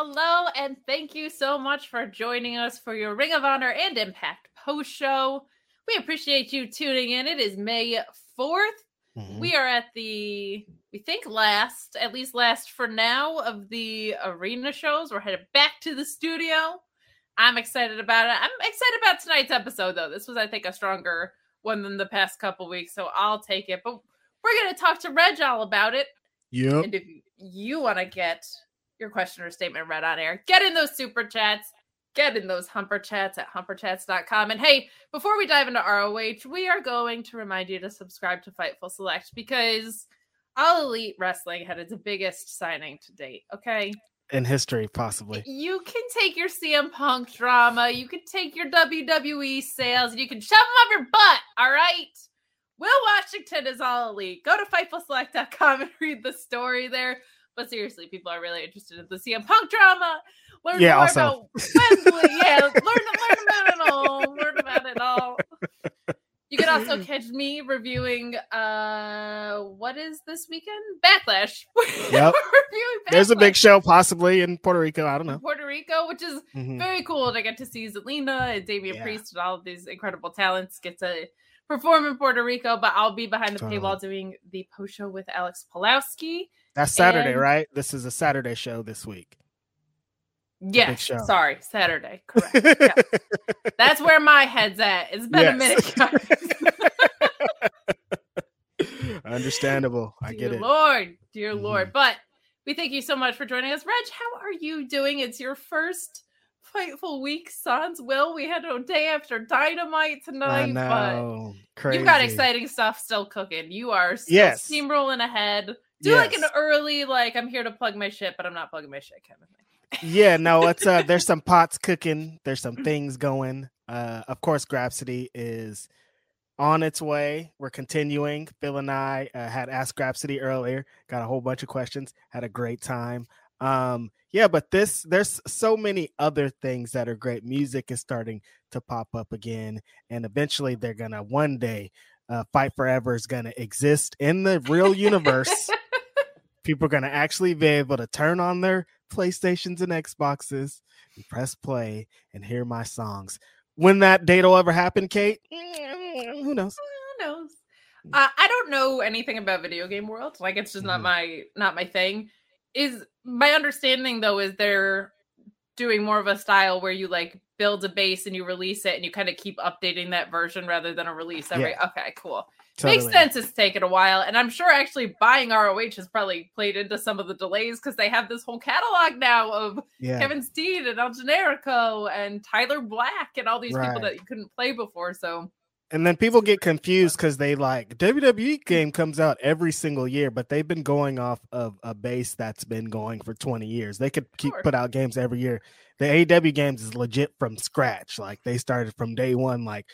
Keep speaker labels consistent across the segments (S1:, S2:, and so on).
S1: Hello, and thank you so much for joining us for your Ring of Honor and Impact post show. We appreciate you tuning in. It is May 4th. Mm-hmm. We are at the, we think last, at least last for now, of the arena shows. We're headed back to the studio. I'm excited about it. I'm excited about tonight's episode, though. This was, I think, a stronger one than the past couple weeks, so I'll take it. But we're going to talk to Reg all about it.
S2: Yep.
S1: And if you want to get your question or statement read on air. Get in those super chats. Get in those humper chats at humperchats.com. And hey, before we dive into ROH, we are going to remind you to subscribe to Fightful Select because All Elite Wrestling had its biggest signing to date. Okay.
S2: In history, possibly.
S1: You can take your CM Punk drama, you can take your WWE sales, and you can shove them up your butt. All right. Will Washington is all elite. Go to FightfulSelect.com and read the story there. But seriously, people are really interested in the CM Punk drama. Learn
S2: yeah,
S1: more
S2: also.
S1: about Wembley. yeah, learn, learn about it all. Learn about it all. You can also catch me reviewing uh what is this weekend? Backlash.
S2: Yep.
S1: reviewing
S2: There's a big show possibly in Puerto Rico. I don't know.
S1: Puerto Rico, which is
S2: Mhm.
S1: very cool to get to see Zelina and Damian
S2: Yeah.
S1: Priest and all of these incredible talents get to perform in Puerto Rico. But I'll be behind the paywall doing the post show with Alex Pulowski.
S2: That's Saturday,
S1: And-
S2: right? This is a Saturday show this week.
S1: Yes,
S2: show.
S1: sorry, Saturday. Correct. Yeah. That's where my head's at. It's been a minute, guys.
S2: Understandable. I get
S1: dear
S2: it.
S1: Lord, dear
S2: Mhm.
S1: Lord. But we thank you so much for joining us. Reg, how are you doing? It's your first Fightful week, Sans Will. We had a day after Dynamite
S2: I
S1: tonight, but.
S2: Crazy.
S1: you've got exciting stuff still cooking. You are still
S2: Yes.
S1: steamrolling ahead. Do like an early, like I'm here to plug my shit, but I'm not plugging my shit kind of thing.
S2: yeah, no, it's uh there's some pots cooking, there's some things going. Uh of course Grapsody is on its way. We're continuing. Phil and I uh, had asked Grapsody earlier, got a whole bunch of questions, had a great time. Um yeah, but this there's so many other things that are great. Music is starting to pop up again and eventually they're going to one day uh, Fight Forever is going to exist in the real universe. People are going to actually be able to turn on their PlayStations and Xboxes and press play and hear my songs. When that date will ever happen, Kate, Mm, who knows?
S1: Who knows? Uh, I don't know anything about video game world. Like it's just not
S2: Mhm.
S1: my not my thing. Is my understanding though is they're doing more of a style where you like build a base and you release it and you kind of keep updating that version rather than a release every. Okay, cool.
S2: Totally.
S1: Makes sense. It's taken a while, and I'm sure actually buying ROH has probably played into some of the delays because they have this whole catalog now of
S2: Yeah.
S1: Kevin Steen and El Generico and Tyler Black and all these people that you couldn't play before. So
S2: And then people get confused because they like WWE game comes out every single year, but they've been going off of a base that's been going for 20 years. They could keep
S1: Sure.
S2: put out games every year. The AEW games is legit from scratch. Like they started from day one, like,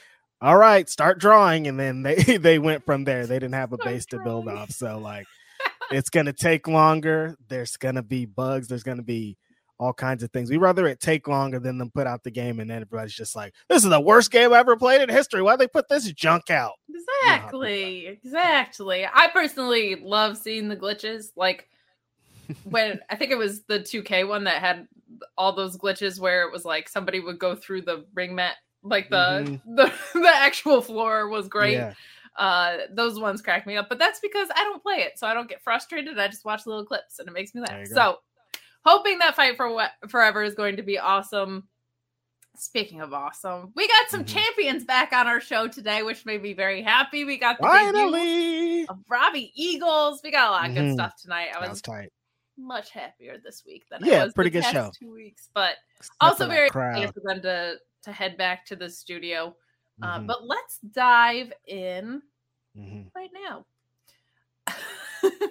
S2: all right, start drawing, and then they they went from there. They didn't have a base to build off. So like it's gonna take longer. There's gonna be bugs, there's gonna be all kinds of things. We'd rather it take longer than them put out the game, and then everybody's just like, "This is the worst game I ever played in history. Why they put this junk out?"
S1: Exactly, exactly. I personally love seeing the glitches. Like when I think it was the 2K one that had all those glitches where it was like somebody would go through the ring mat, like the mm-hmm. the, the actual floor was great. Yeah. Uh, those ones crack me up, but that's because I don't play it, so I don't get frustrated. I just watch little clips, and it makes me laugh. So hoping that fight for what forever is going to be awesome. Speaking of awesome, we got some mm-hmm. champions back on our show today, which made me very happy. We got the
S2: finally
S1: of Robbie Eagles. We got a lot of mm-hmm. good stuff tonight. I was, tight. much happier this week than
S2: yeah,
S1: I was
S2: pretty good show.
S1: Two weeks, but Except also very excited for them to to head back to the studio. Uh, mm-hmm. but let's dive in mm-hmm. right now.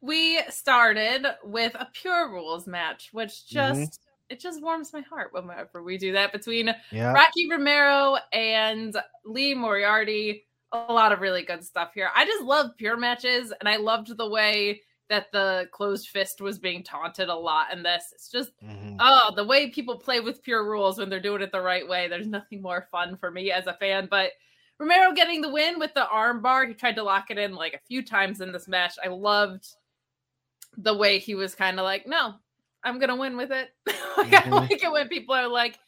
S1: we started with a pure rules match, which mm-hmm. just mm-hmm. it just warms my heart whenever we do that between yeah. Rocky Romero and Lee Moriarty. A lot of really good stuff here. I just love pure matches, and I loved the way that the closed fist was being taunted a lot in this. It's just mm-hmm. oh, the way people play with pure rules when they're doing it the right way. There's nothing more fun for me as a fan, but Romero getting the win with the arm bar. He tried to lock it in like a few times in this match. I loved the way he was kind of like, no, I'm gonna win with it. like mm-hmm. I like it when people are like,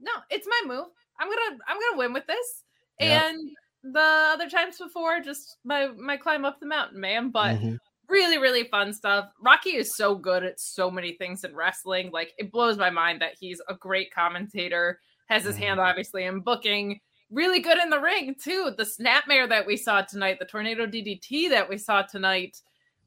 S1: no, it's my move. I'm gonna I'm gonna win with this. And the other times before, just my my climb up the mountain, man. But mm-hmm. Really, really fun stuff. Rocky is so good at so many things in wrestling. Like it blows my mind that he's a great commentator, has his mm-hmm. hand obviously in booking. Really good in the ring too. The snapmare that we saw tonight, the tornado DDT that we saw tonight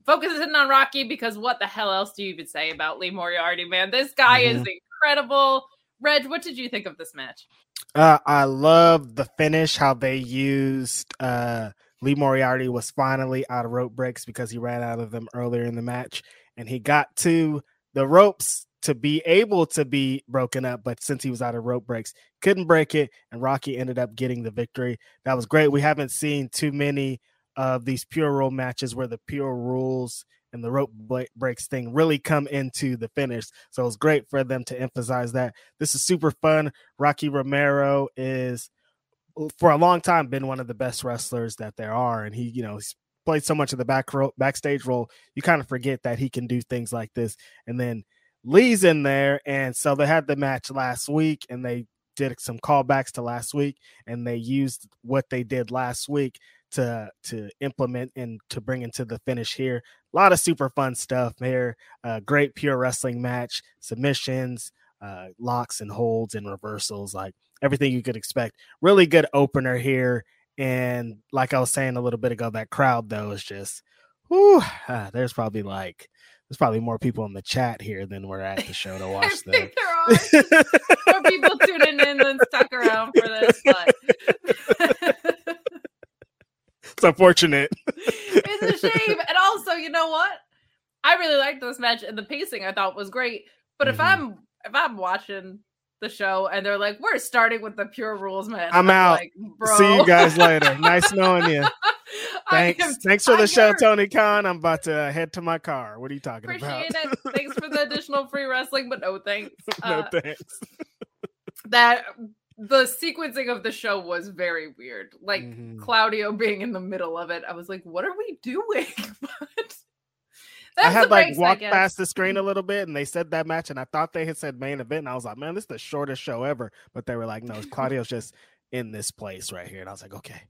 S1: focusing on Rocky because what the hell else do you even say about Lee Moriarty, man? This guy mm-hmm. is incredible. Reg, what did you think of this match?
S2: Uh, I love the finish, how they used uh, Lee Moriarty was finally out of rope breaks because he ran out of them earlier in the match. And he got to the ropes to be able to be broken up, but since he was out of rope breaks, couldn't break it. And Rocky ended up getting the victory. That was great. We haven't seen too many of these pure rule matches where the pure rules and the rope breaks thing really come into the finish. So it's great for them to emphasize that. This is super fun. Rocky Romero is for a long time been one of the best wrestlers that there are and he, you know, he's played so much of the back row, backstage role, you kind of forget that he can do things like this. And then Lee's in there and so they had the match last week and they did some callbacks to last week and they used what they did last week to to implement and to bring into the finish here. A lot of super fun stuff here. Uh, great pure wrestling match, submissions, uh, locks and holds and reversals, like everything you could expect. Really good opener here. And like I was saying a little bit ago, that crowd though is just, whew, uh, there's probably like there's probably more people in the chat here than we're at the show to watch
S1: them. there are more people tuning in than stuck around for this, but
S2: it's unfortunate.
S1: it's a shame. And also, you know what? I really liked this match and the pacing I thought was great. But mm-hmm. if I'm if I'm watching the show and they're like, we're starting with the pure rules man."
S2: I'm, I'm out. Like, See you guys later. nice knowing you. Thanks. Thanks for the show. Tony Khan. I'm about to head to my car. What are you talking
S1: Appreciate
S2: about?
S1: it. Thanks for the additional free wrestling, but no thanks.
S2: no uh, thanks.
S1: that the sequencing of the show was very weird. Like mm-hmm. Claudio being in the middle of it, I was like, "What are we doing?" but
S2: I had like walked past the screen a little bit, and they said that match, and I thought they had said main event, and I was like, "Man, this is the shortest show ever." But they were like, "No, Claudio's just in this place right here," and I was like, "Okay."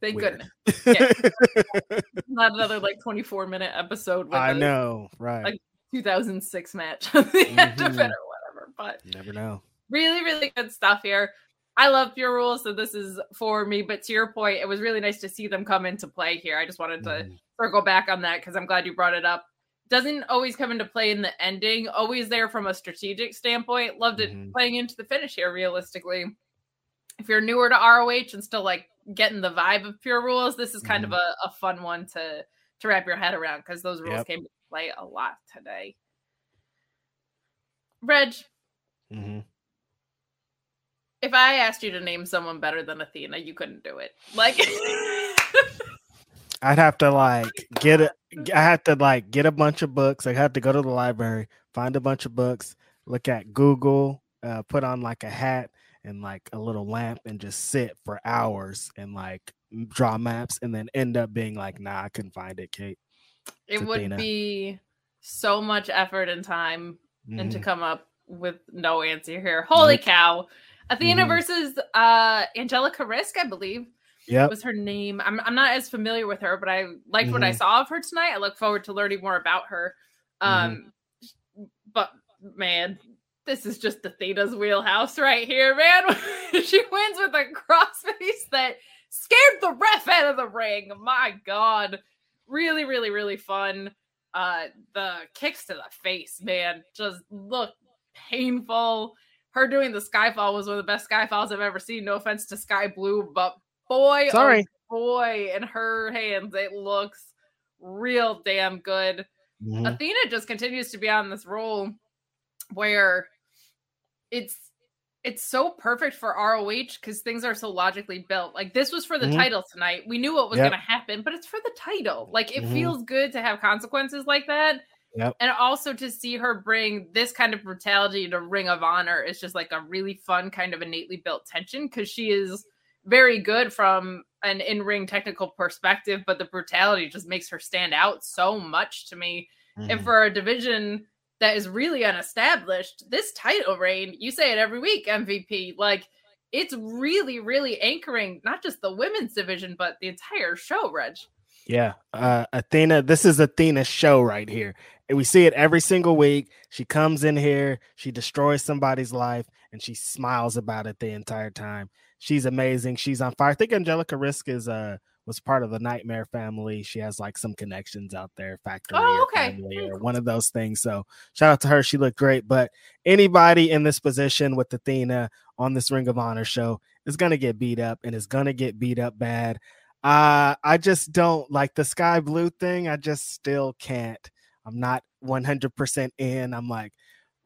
S1: Thank Weird. goodness. Yeah. Not another like 24 minute episode.
S2: I a, know, right?
S1: Like 2006 match the mm-hmm. end of it or whatever. But
S2: you never know
S1: really, really good stuff here. I love pure rules, so this is for me. But to your point, it was really nice to see them come into play here. I just wanted to mm. circle back on that because I'm glad you brought it up. Doesn't always come into play in the ending, always there from a strategic standpoint. Loved it mm-hmm. playing into the finish here, realistically. If you're newer to ROH and still like getting the vibe of pure rules, this is kind mm-hmm. of a, a, fun one to to wrap your head around because those rules yep. came into play a lot today. Reg, mm-hmm if I asked you to name someone better than Athena, you couldn't do it. Like
S2: I'd have to like get it. I had to like get a bunch of books. I have to go to the library, find a bunch of books, look at Google, uh, put on like a hat and like a little lamp and just sit for hours and like draw maps and then end up being like, nah, I couldn't find it, Kate.
S1: It would Athena. be so much effort and time mm-hmm. and to mm-hmm. come up with no answer here. Holy cow. Athena mm-hmm. versus uh Angelica Risk, I believe.
S2: Yeah.
S1: Was her name. I'm I'm not as familiar with her, but I liked mm-hmm. what I mm-hmm. saw of her tonight. I look forward to learning more about her. Um mm-hmm. but man, this is just Athena's wheelhouse right here, man. she wins with a crossface that scared the ref out of the ring. My God. Really, really, really fun. Uh the kicks to the face, man, just look painful. Her doing the skyfall was one of the best skyfalls I've ever seen. No offense to Skye Blue, but boy, oh
S2: sorry,
S1: oh boy, in her hands, it looks real damn good. Mm-hmm. Athena just continues to be on this role where it's it's so perfect for ROH because things are so logically built. Like this was for the mm-hmm. title tonight. We knew what was yep. going to happen, but it's for the title. Like it mm-hmm. feels good to have consequences like that.
S2: Yep.
S1: And also to see her bring this kind of brutality to Ring of Honor is just like a really fun kind of innately built tension because she is very good from an in-ring technical perspective, but the brutality just makes her stand out so much to me. Mm. And for a division that is really unestablished, this title reign, you say it every week, MVP, like it's really, really anchoring not just the women's division, but the entire show, Reg.
S2: Yeah. Uh Athena, this is Athena's show right here. And we see it every single week. She comes in here, she destroys somebody's life, and she smiles about it the entire time. She's amazing. She's on fire. I think Angelica Risk is uh was part of the Nightmare family. She has like some connections out there, factory oh, okay. or, or one of those things. So shout out to her. She looked great. But anybody in this position with Athena on this Ring of Honor show is gonna get beat up and is gonna get beat up bad. Uh, I just don't like the sky Blue thing. I just still can't. I'm not 100% in. I'm like,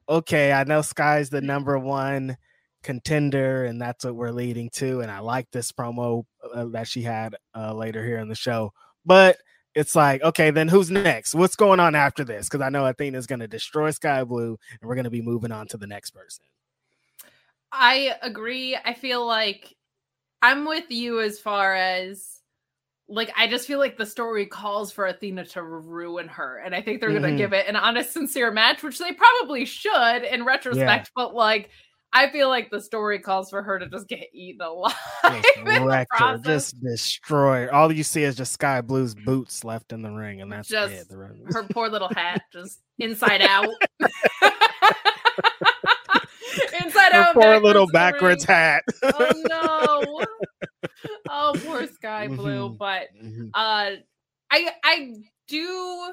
S2: okay, I know Sky's the number one contender, and that's what we're leading to. And I like this promo uh, that she had uh, later here in the show. But it's like, okay, then who's next? What's going on after this? Because I know Athena's going to destroy Skye Blue, and we're going to be moving on to the next person.
S1: I agree. I feel like I'm with you as far as like I just feel like the story calls for Athena to ruin her, and I think they're mm-hmm. gonna give it an honest, sincere match, which they probably should in retrospect. Yeah. But like I feel like the story calls for her to just get eaten alive. Just, her,
S2: just destroy. All you see is just Sky Blue's boots left in the ring, and that's just it.
S1: her poor little hat, just inside out. inside her
S2: out. Poor little backwards hat.
S1: oh no! Oh, poor Sky Blue. Mm-hmm. But mm-hmm. uh, I I do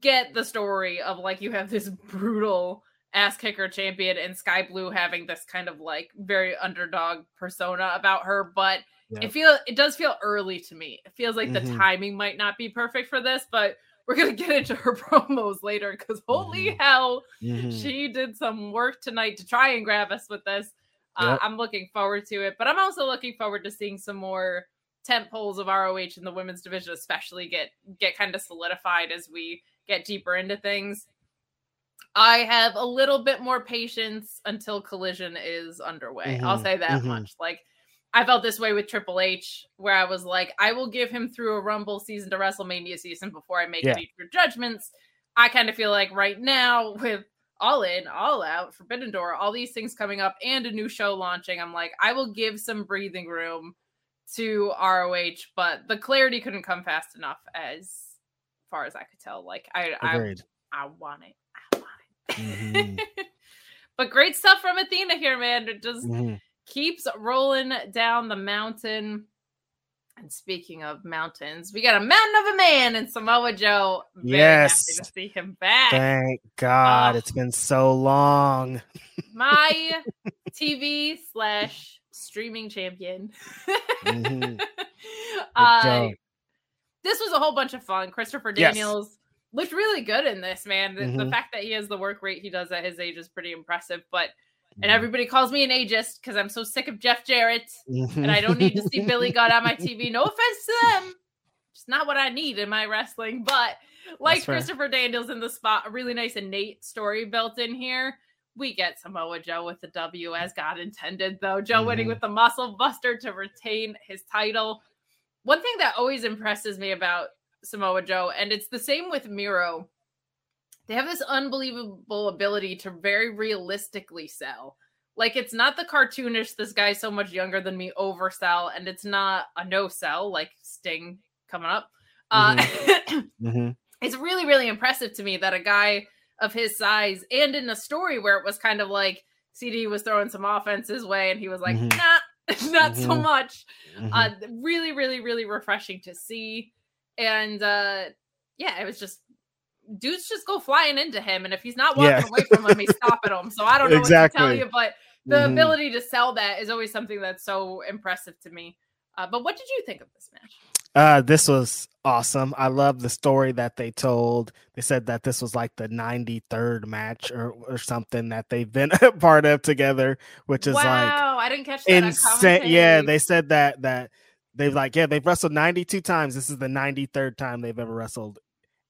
S1: get the story of like you have this brutal ass kicker champion and Sky Blue having this kind of like very underdog persona about her, but it feel it does feel early to me. It feels like mm-hmm. the timing might not be perfect for this, but we're gonna get into her promos later because holy mm-hmm. hell, mm-hmm. she did some work tonight to try and grab us with this. Uh, yep. I'm looking forward to it, but I'm also looking forward to seeing some more tent poles of ROH in the women's division, especially get get kind of solidified as we get deeper into things. I have a little bit more patience until Collision is underway. Mm-hmm, I'll say that mm-hmm. much. Like I felt this way with Triple H, where I was like, I will give him through a Rumble season to WrestleMania season before I make yeah. any judgments. I kind of feel like right now with All In, All Out, Forbidden Door, all these things coming up, and a new show launching, I'm like, I will give some breathing room to ROH, but the clarity couldn't come fast enough as far as I could tell. Like I, Agreed. I, I want it. I want it. Mm-hmm. but great stuff from Athena here, man. It just mm-hmm. keeps rolling down the mountain. And speaking of mountains, we got a mountain of a man in Samoa Joe.
S2: Very yes,
S1: to see him back.
S2: Thank God, it's been so long.
S1: my TV slash streaming champion. mm-hmm. uh, this was a whole bunch of fun. Christopher Daniels. Yes looked really good in this, man. The, mm-hmm. the, fact that he has the work rate he does at his age is pretty impressive. But and everybody calls me an ageist because I'm so sick of Jeff Jarrett, and I don't need to see Billy Gunn on my TV. No offense to them, just not what I need in my wrestling. But like Christopher Daniels in the spot, a really nice innate story built in here. We get Samoa Joe with the W as God intended, though. Joe mm-hmm. winning with the muscle buster to retain his title. One thing that always impresses me about Samoa Joe, and it's the same with Miro, they have this unbelievable ability to very realistically sell. Like it's not the cartoonish, this guy's so much younger than me oversell, and it's not a no sell like Sting coming up. Uh, mm-hmm. mm-hmm. It's really, really impressive to me that a guy of his size and in a story where it was kind of like CD was throwing some offense his way and he was like, mm-hmm. nah, not mm-hmm. so much. Mm-hmm. Uh, really, really, really refreshing to see. And uh, yeah, it was just dudes just go flying into him, and if he's not walking yeah. away from him, he's stopping him. So I don't know exactly. what to tell you, but the mm-hmm. ability to sell that is always something that's so impressive to me. Uh, but what did you think of this match?
S2: Uh, this was awesome. I love the story that they told. They said that this was like the 93rd match or, or something that they've been a part of together, which is wow, like
S1: I didn't catch that
S2: insane. Yeah, they said that that they've like yeah they've wrestled 92 times. This is the 93rd time they've ever wrestled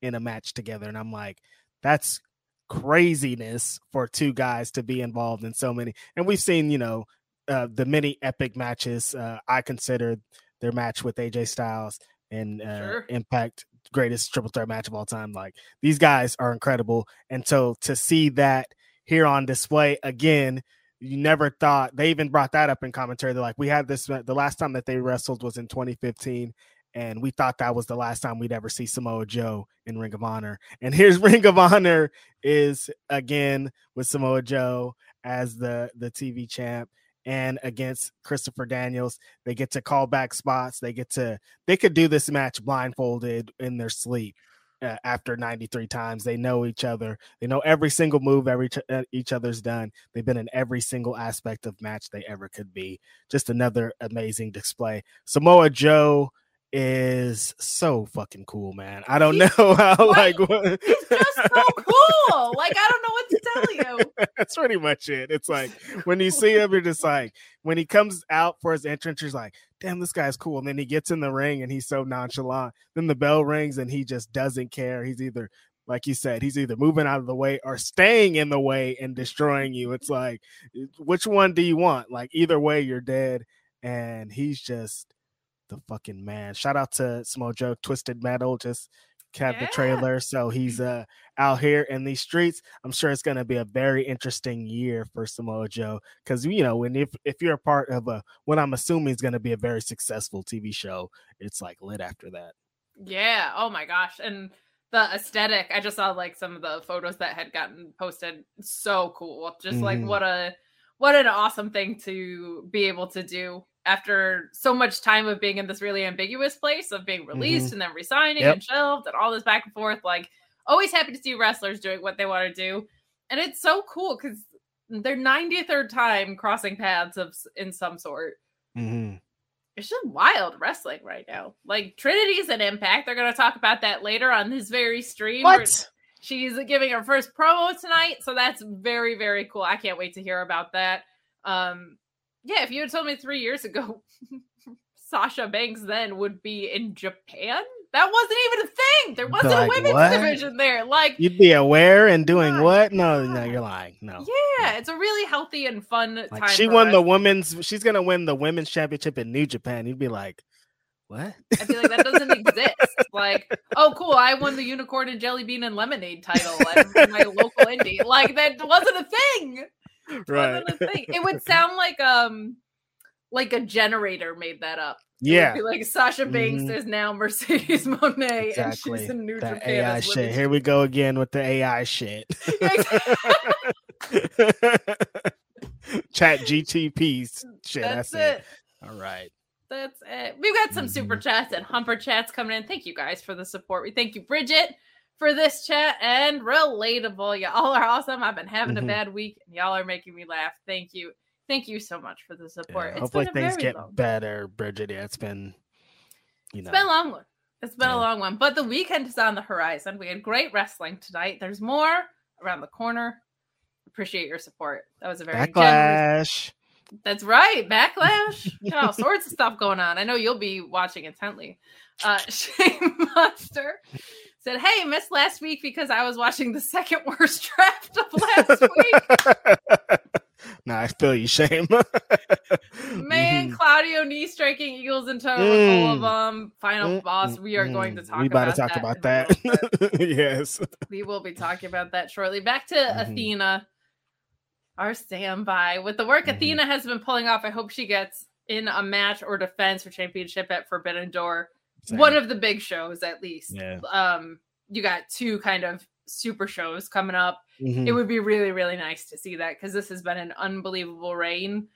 S2: in a match together, and I'm like, that's craziness for two guys to be involved in so many. And we've seen you know uh, the many epic matches. Uh, I consider their match with AJ Styles and uh, sure. Impact greatest triple threat match of all time. Like these guys are incredible, and so to see that here on display again, you never thought they even brought that up in commentary. They're like, we had this the last time that they wrestled was in 2015, and we thought that was the last time we'd ever see Samoa Joe in Ring of Honor. And here's Ring of Honor is again with Samoa Joe as the the TV champ and against Christopher Daniels. They get to call back spots. They get to they could do this match blindfolded in their sleep. Uh, after 93 times, they know each other. They know every single move every uh, each other's done. They've been in every single aspect of match they ever could be. Just another amazing display. Samoa Joe is so fucking cool, man. I don't he's, know how like
S1: what... he's just so cool. Like I don't know what to tell you.
S2: That's pretty much it. It's like when you see him, you're just like when he comes out for his entrance, you're like, damn, this guy's cool. And then he gets in the ring and he's so nonchalant. Then the bell rings and he just doesn't care. He's either like you said, he's either moving out of the way or staying in the way and destroying you. It's like, which one do you want? Like either way, you're dead. And he's just the fucking man. Shout out to Samoa Joe, Twisted Metal, just had yeah. the trailer. So he's uh out here in these streets. I'm sure it's gonna be a very interesting year for Samoa Joe. Cause you know, when if if you're a part of a what I'm assuming is gonna be a very successful TV show, it's like lit after that.
S1: Yeah. Oh my gosh. And the aesthetic, I just saw like some of the photos that had gotten posted. So cool. Just mm-hmm. like what a what an awesome thing to be able to do after so much time of being in this really ambiguous place of being released mm-hmm. and then resigning yep. and shelved and all this back and forth. Like, always happy to see wrestlers doing what they want to do. And it's so cool because they're 93rd time crossing paths of in some sort. Mm-hmm. It's just wild wrestling right now. Like Trinity's an impact. They're going to talk about that later on this very stream.
S2: What?
S1: She's giving her first promo tonight, so that's very very cool. I can't wait to hear about that. Um, yeah, if you had told me three years ago, Sasha Banks then would be in Japan, that wasn't even a thing. There wasn't like, a women's what? division there. Like
S2: you'd be aware and doing what? No, no, you're lying. No.
S1: Yeah, it's a really healthy and fun
S2: like She won the women's. She's gonna win the women's championship in New Japan. You'd be like, what?
S1: I feel like that doesn't exist. Like, oh, cool, I won the unicorn and jelly bean and lemonade title at my local indie. Like that wasn't a thing
S2: right.
S1: It would sound like um like a generator made that up.
S2: Yeah.
S1: like Sasha Banks mm-hmm. is now Mercedes Moné, exactly. and she's in New that Japan.
S2: AI shit. Here we go again with the AI shit. Chat GTP shit. That's, That's it. it. All right.
S1: That's it. We've got some mm-hmm. super chats and humper chats coming in. Thank you guys for the support. We thank you, Bridget for this chat and relatable. Y'all are awesome. I've been having mm-hmm. a bad week and y'all are making me laugh. Thank you. Thank you so much for the support.
S2: Yeah, hopefully things get long. better, Bridget. Yeah, it's been
S1: you know. It's been a long one. It's been yeah. a long one. But the weekend is on the horizon. We had great wrestling tonight. There's more around the corner. Appreciate your support. That was a very
S2: backlash.
S1: That's right. Backlash. all sorts of stuff going on. I know you'll be watching intently. Uh, Shane Monster said, Hey, missed last week because I was watching the second worst draft of last week.
S2: nah, I feel you, shame.
S1: Man, mm-hmm. Claudio knee striking Eagles and total mm. all of them. Final mm. boss. We are mm. going to talk. We about to talk that about
S2: that. yes,
S1: we will be talking about that shortly. Back to mm-hmm. Athena, our standby with the work mm-hmm. Athena has been pulling off. I hope she gets in a match or defense for championship at Forbidden Door. Same. One of the big shows, at least.
S2: Yeah.
S1: Um, you got two kind of super shows coming up. Mm-hmm. It would be really, really nice to see that because this has been an unbelievable reign.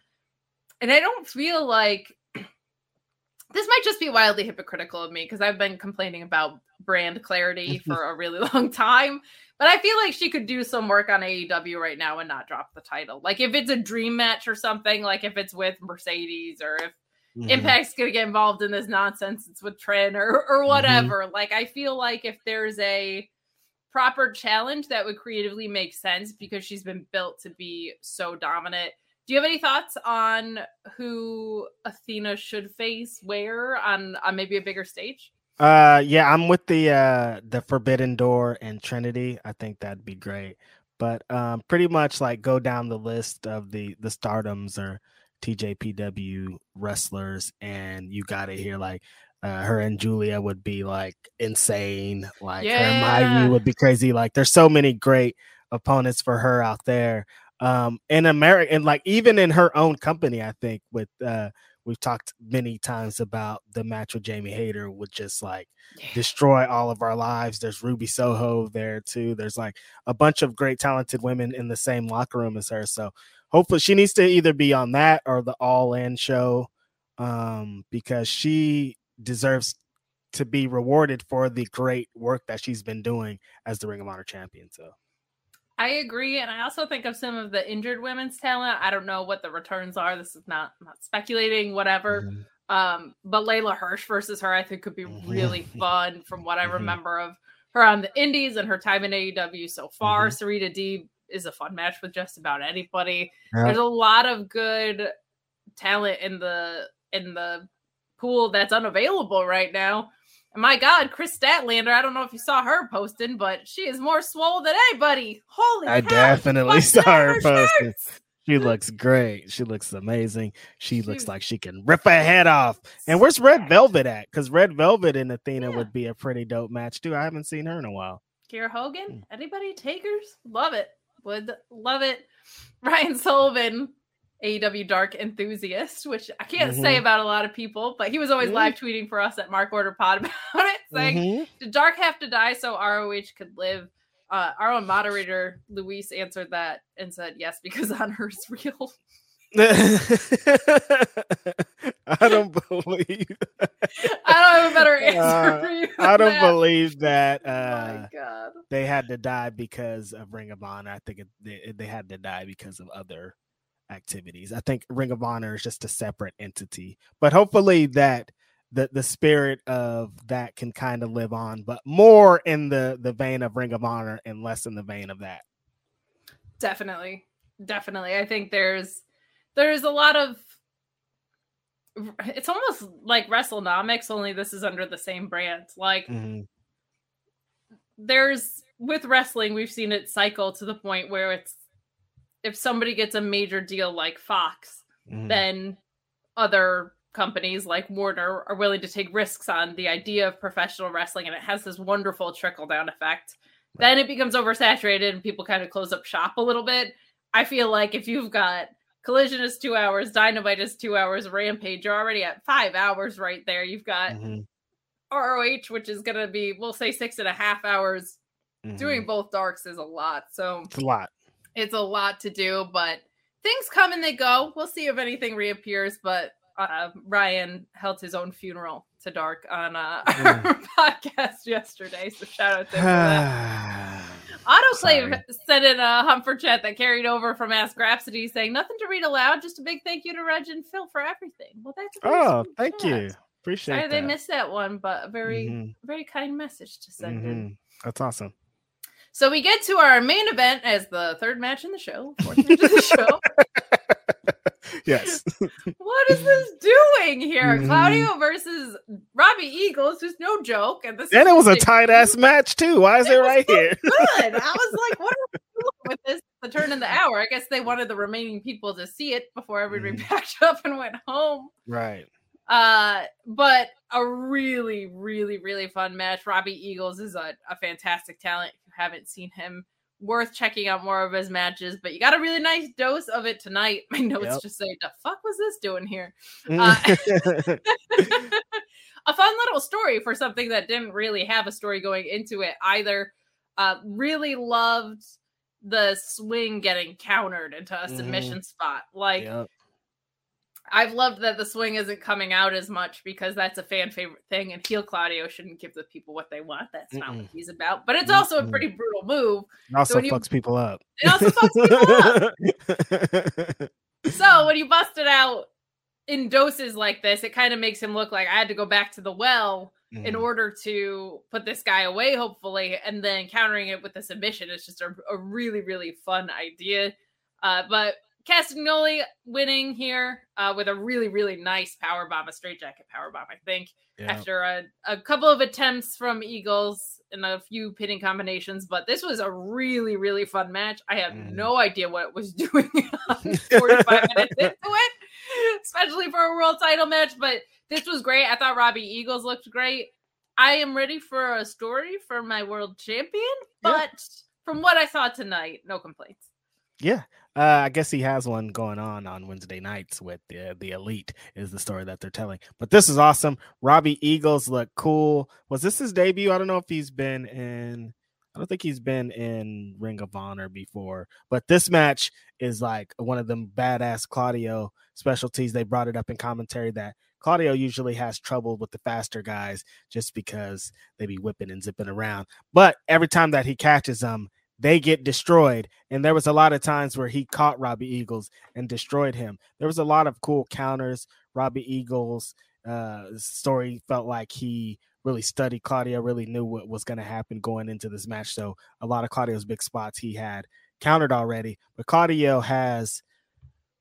S1: And I don't feel like this might just be wildly hypocritical of me because I've been complaining about brand clarity for a really long time. But I feel like she could do some work on AEW right now and not drop the title. Like if it's a dream match or something, like if it's with Mercedes or if mm-hmm. Impact's gonna get involved in this nonsense, it's with Trin or or mm-hmm. whatever. Mm-hmm. Like I feel like if there's a proper challenge that would creatively make sense because she's been built to be so dominant. Do you have any thoughts on who Athena should face where on on maybe a bigger stage?
S2: Uh yeah, I'm with the uh the Forbidden Door and Trinity. I think that'd be great. But um pretty much like go down the list of the the stardoms or TJPW wrestlers and you got to hear like uh, her and Giulia would be like insane. Like yeah. her and Mayu would be crazy. Like there's so many great opponents for her out there. Um, in America, and like even in her own company, I think with uh, we've talked many times about the match with Jamie Hayter would just like yeah. destroy all of our lives. There's Ruby Soho there too. There's like a bunch of great talented women in the same locker room as her. So hopefully she needs to either be on that or the all in show um, because she deserves to be rewarded for the great work that she's been doing as the Ring of Honor champion. So
S1: I agree, and I also think of some of the injured women's talent. I don't know what the returns are. This is not not speculating, whatever. Mm-hmm. Um, but Leyla Hirsch versus her, I think, could be mm-hmm. really fun. From what I mm-hmm. remember of her on the Indies and her time in AEW so far, mm-hmm. Serena Deeb is a fun match with just about anybody. Yeah. There's a lot of good talent in the in the pool that's unavailable right now. My God, Kris Statlander, I don't know if you saw her posting, but she is more swole than anybody. Holy
S2: I
S1: cow,
S2: definitely saw her posting. She looks great. She looks amazing. She looks like she can rip her head off. And where's Red Velvet at? Because Red Velvet and Athena yeah. would be a pretty dope match too. I haven't seen her in a while.
S1: Kiera Hogan, hmm. anybody takers? Love it. Would love it. Ryan Sullivan AEW Dark enthusiast, which I can't mm-hmm. say about a lot of people, but he was always mm-hmm. live tweeting for us at Mark Order Pod about it, saying, mm-hmm. Did Dark have to die so ROH could live? Uh, our own moderator, Luis, answered that and said, Yes, because Honor is real.
S2: I don't believe.
S1: I don't have a better answer uh, for you.
S2: I don't that. believe that oh uh, oh they had to die because of Ring of Honor. I think it, they, they had to die because of other activities. I think Ring of Honor is just a separate entity, but hopefully that the the spirit of that can kind of live on, but more in the the vein of Ring of Honor and less in the vein of that.
S1: Definitely, definitely. I think there's there's a lot of it's almost like WrestleNomics, only this is under the same brand. Like mm-hmm. there's with wrestling, we've seen it cycle to the point where it's if somebody gets a major deal like Fox, mm. then other companies like Warner are willing to take risks on the idea of professional wrestling and it has this wonderful trickle down effect. Right. Then it becomes oversaturated and people kind of close up shop a little bit. I feel like if you've got Collision is two hours, Dynamite is two hours, Rampage, you're already at five hours right there. You've got mm-hmm. ROH, which is going to be, we'll say six and a half hours. Mm-hmm. Doing both darks is a lot. So
S2: it's a lot.
S1: It's a lot to do, but things come and they go. We'll see if anything reappears. But uh, Ryan held his own funeral to Dark on uh, mm. our podcast yesterday. So shout out to him. Autoclave sent in a Humper chat that carried over from Ask Grapsody saying, Nothing to read aloud, just a big thank you to Reg and Phil for everything. Well, that's
S2: Oh, thank chat. you. Appreciate Sorry
S1: that. they missed that one, but a very, mm-hmm. very kind message to send mm-hmm. in.
S2: That's awesome.
S1: So we get to our main event as the third match in the show, fourth match in the show.
S2: yes.
S1: what is this doing here? Mm-hmm. Claudio versus Robbie Eagles is no joke.
S2: And this and it was a tight ass match too. Why is it, it right so here?
S1: good. I was like, what are we doing with this? The turn in the hour. I guess they wanted the remaining people to see it before everybody mm. packed up and went home.
S2: Right.
S1: Uh, but a really, really, really fun match. Robbie Eagles is a, a fantastic talent. If you haven't seen him, worth checking out more of his matches. But you got a really nice dose of it tonight. My notes yep. just say, "The fuck was this doing here?" Uh, a fun little story for something that didn't really have a story going into it either. Uh, really loved the swing getting countered into a mm-hmm. submission spot. Like yep. I've loved that the swing isn't coming out as much because that's a fan favorite thing, and heel Claudio shouldn't give the people what they want. That's Mm-mm. not what he's about. But it's also Mm-mm. a pretty brutal move.
S2: It also so fucks you, people up.
S1: It also fucks people up. so when you bust it out in doses like this, it kind of makes him look like I had to go back to the well mm. in order to put this guy away, hopefully, and then countering it with a submission is just a, a really, really fun idea. Uh, but Castagnoli winning here uh, with a really, really nice power bomb, a straight jacket power bomb, I think, yeah. after a, a couple of attempts from Eagles and a few pinning combinations. But this was a really, really fun match. I have mm. no idea what it was doing 45 minutes into it, especially for a world title match. But this was great. I thought Robbie Eagles looked great. I am ready for a story for my world champion, but yeah. from what I saw tonight, no complaints.
S2: Yeah, uh, I guess he has one going on on Wednesday nights with the the elite is the story that they're telling. But this is awesome. Robbie Eagles look cool. Was this his debut? I don't know if he's been in. I don't think he's been in Ring of Honor before, but this match is like one of them badass Claudio specialties. They brought it up in commentary that Claudio usually has trouble with the faster guys just because they be whipping and zipping around. But every time that he catches them, they get destroyed. And there was a lot of times where he caught Robbie Eagles and destroyed him. There was a lot of cool counters. Robbie Eagles' uh, story felt like he really studied Claudio, really knew what was going to happen going into this match. So a lot of Claudio's big spots he had countered already. But Claudio has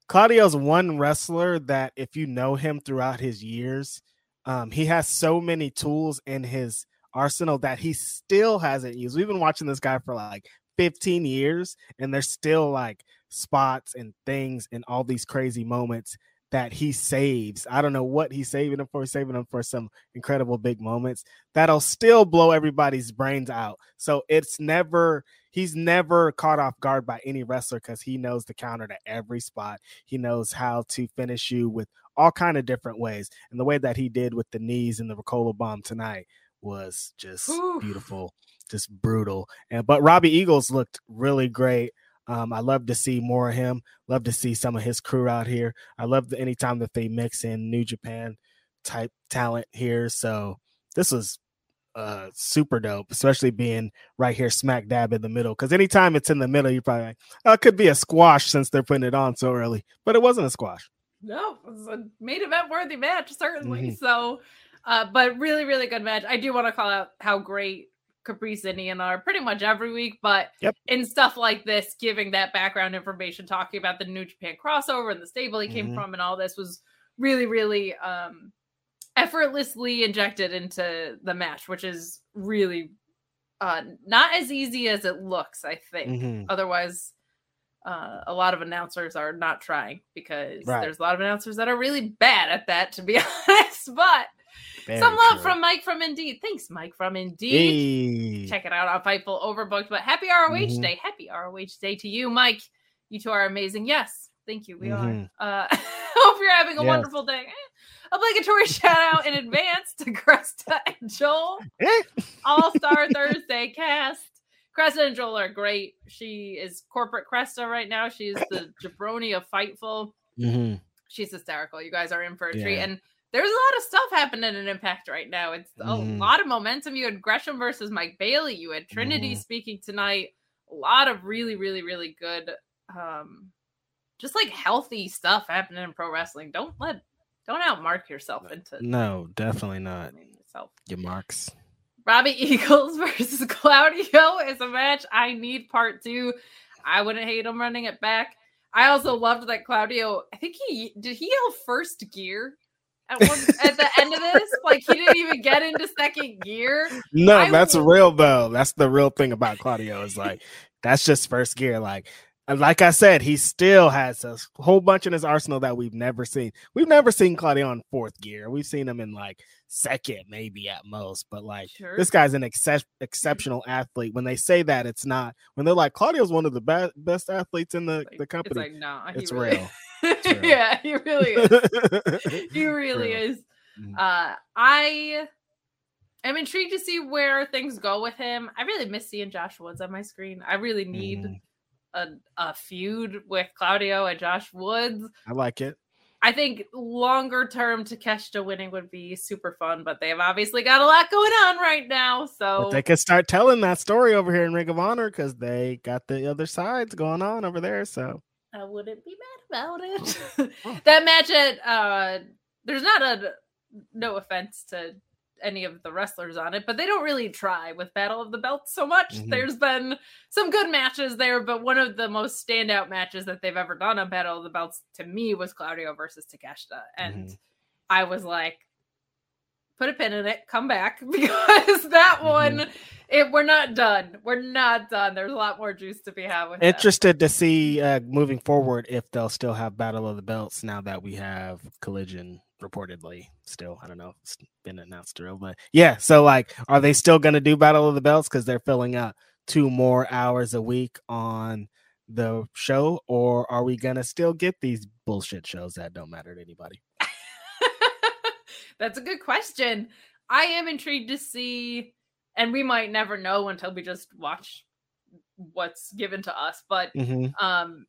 S2: Claudio's one wrestler that if you know him throughout his years, um, he has so many tools in his arsenal that he still hasn't used. We've been watching this guy for like 15 years and there's still like spots and things and all these crazy moments that he saves. I don't know what he's saving them for, saving them for some incredible big moments that'll still blow everybody's brains out. So it's never he's never caught off guard by any wrestler because he knows the counter to every spot. He knows how to finish you with all kind of different ways. And the way that he did with the knees and the Ricola bomb tonight was just Ooh. beautiful just brutal. And but Robbie Eagles looked really great. Um, I love to see more of him. Love to see some of his crew out here. I love the anytime that they mix in New Japan type talent here. So this was uh, super dope, especially being right here smack dab in the middle. Because anytime it's in the middle, you're probably like, oh, it could be a squash since they're putting it on so early. But it wasn't a squash.
S1: No, it was a main event worthy match, certainly. Mm-hmm. So, uh, but really, really good match. I do want to call out how great Caprice and Ian are pretty much every week, but
S2: yep.
S1: in stuff like this, giving that background information, talking about the New Japan crossover and the stable he came mm-hmm. from and all this was really, really um effortlessly injected into the match, which is really uh not as easy as it looks, I think. Mm-hmm. Otherwise, uh, a lot of announcers are not trying because right. there's a lot of announcers that are really bad at that, to be honest. But very Some love true. from Mike from Indeed. Thanks, Mike from Indeed. Hey. Check it out on Fightful Overbooked. But happy ROH mm-hmm. Day. Happy ROH Day to you, Mike. You two are amazing. Yes, thank you. We mm-hmm. are. Uh, hope you're having a yes. wonderful day. Eh, obligatory shout out in advance to Cresta and Joel. Eh. All Star Thursday cast. Cresta and Joel are great. She is corporate Cresta right now. She's the jabroni of Fightful. Mm-hmm. She's hysterical. You guys are in for a yeah. treat. And there's a lot of stuff happening in Impact right now. It's a mm. lot of momentum. You had Gresham versus Mike Bailey. You had Trinity mm. speaking tonight. A lot of really, really, really good, um, just like healthy stuff happening in pro wrestling. Don't let, don't outmark yourself into.
S2: No, definitely not. Yourself. Your marks.
S1: Robbie Eagles versus Claudio is a match I need part two. I wouldn't hate him running it back. I also loved that Claudio. I think he did. He yell first gear at one at the end of this. Like he didn't even get into second gear.
S2: No,
S1: I
S2: that's
S1: would-
S2: real though. That's the real thing about Claudio is like that's just first gear. Like, and like I said, he still has a whole bunch in his arsenal that we've never seen. We've never seen Claudio in fourth gear. We've seen him in like second, maybe at most. But like
S1: Sure.
S2: this guy's an excep- exceptional athlete. When they say that, it's not. When they're like Claudio's one of the best best athletes in the
S1: Like,
S2: the
S1: It's
S2: company.
S1: like no, he
S2: It's
S1: really,
S2: real.
S1: yeah, he really is. He really
S2: True.
S1: is.
S2: Mhm.
S1: Uh, I am intrigued to see where things go with him. I really miss seeing Josh Woods on my screen. I really need
S2: Mhm.
S1: a, a feud with Claudio and Josh Woods.
S2: I like it.
S1: I think longer term Takeshita winning would be super fun, but they've obviously got a lot going on right now. So
S2: But they could start telling that story over here in Ring of Honor because they got the other sides going on over there. So
S1: I wouldn't be mad about it. that match at uh there's not a no offense to any of the wrestlers on it, but they don't really try with Battle of the Belts so much.
S2: Mhm.
S1: There's been some good matches there, but one of the most standout matches that they've ever done on Battle of the Belts to me was Claudio versus Takeshita. And
S2: Mhm.
S1: I was like, put a pin in it, come back because that one it we're not done. We're not done. There's a lot more juice to be had with that.
S2: interested to see uh, moving forward if they'll still have Battle of the Belts now that we have Collision reportedly still. I don't know. It's been announced real, but yeah. So like, are they still going to do Battle of the Belts because they're filling out two more hours a week on the show, or are we gonna still get these bullshit shows that don't matter to anybody?
S1: That's a good question. I am intrigued to see, and we might never know until we just watch what's given to us, but
S2: Mhm.
S1: um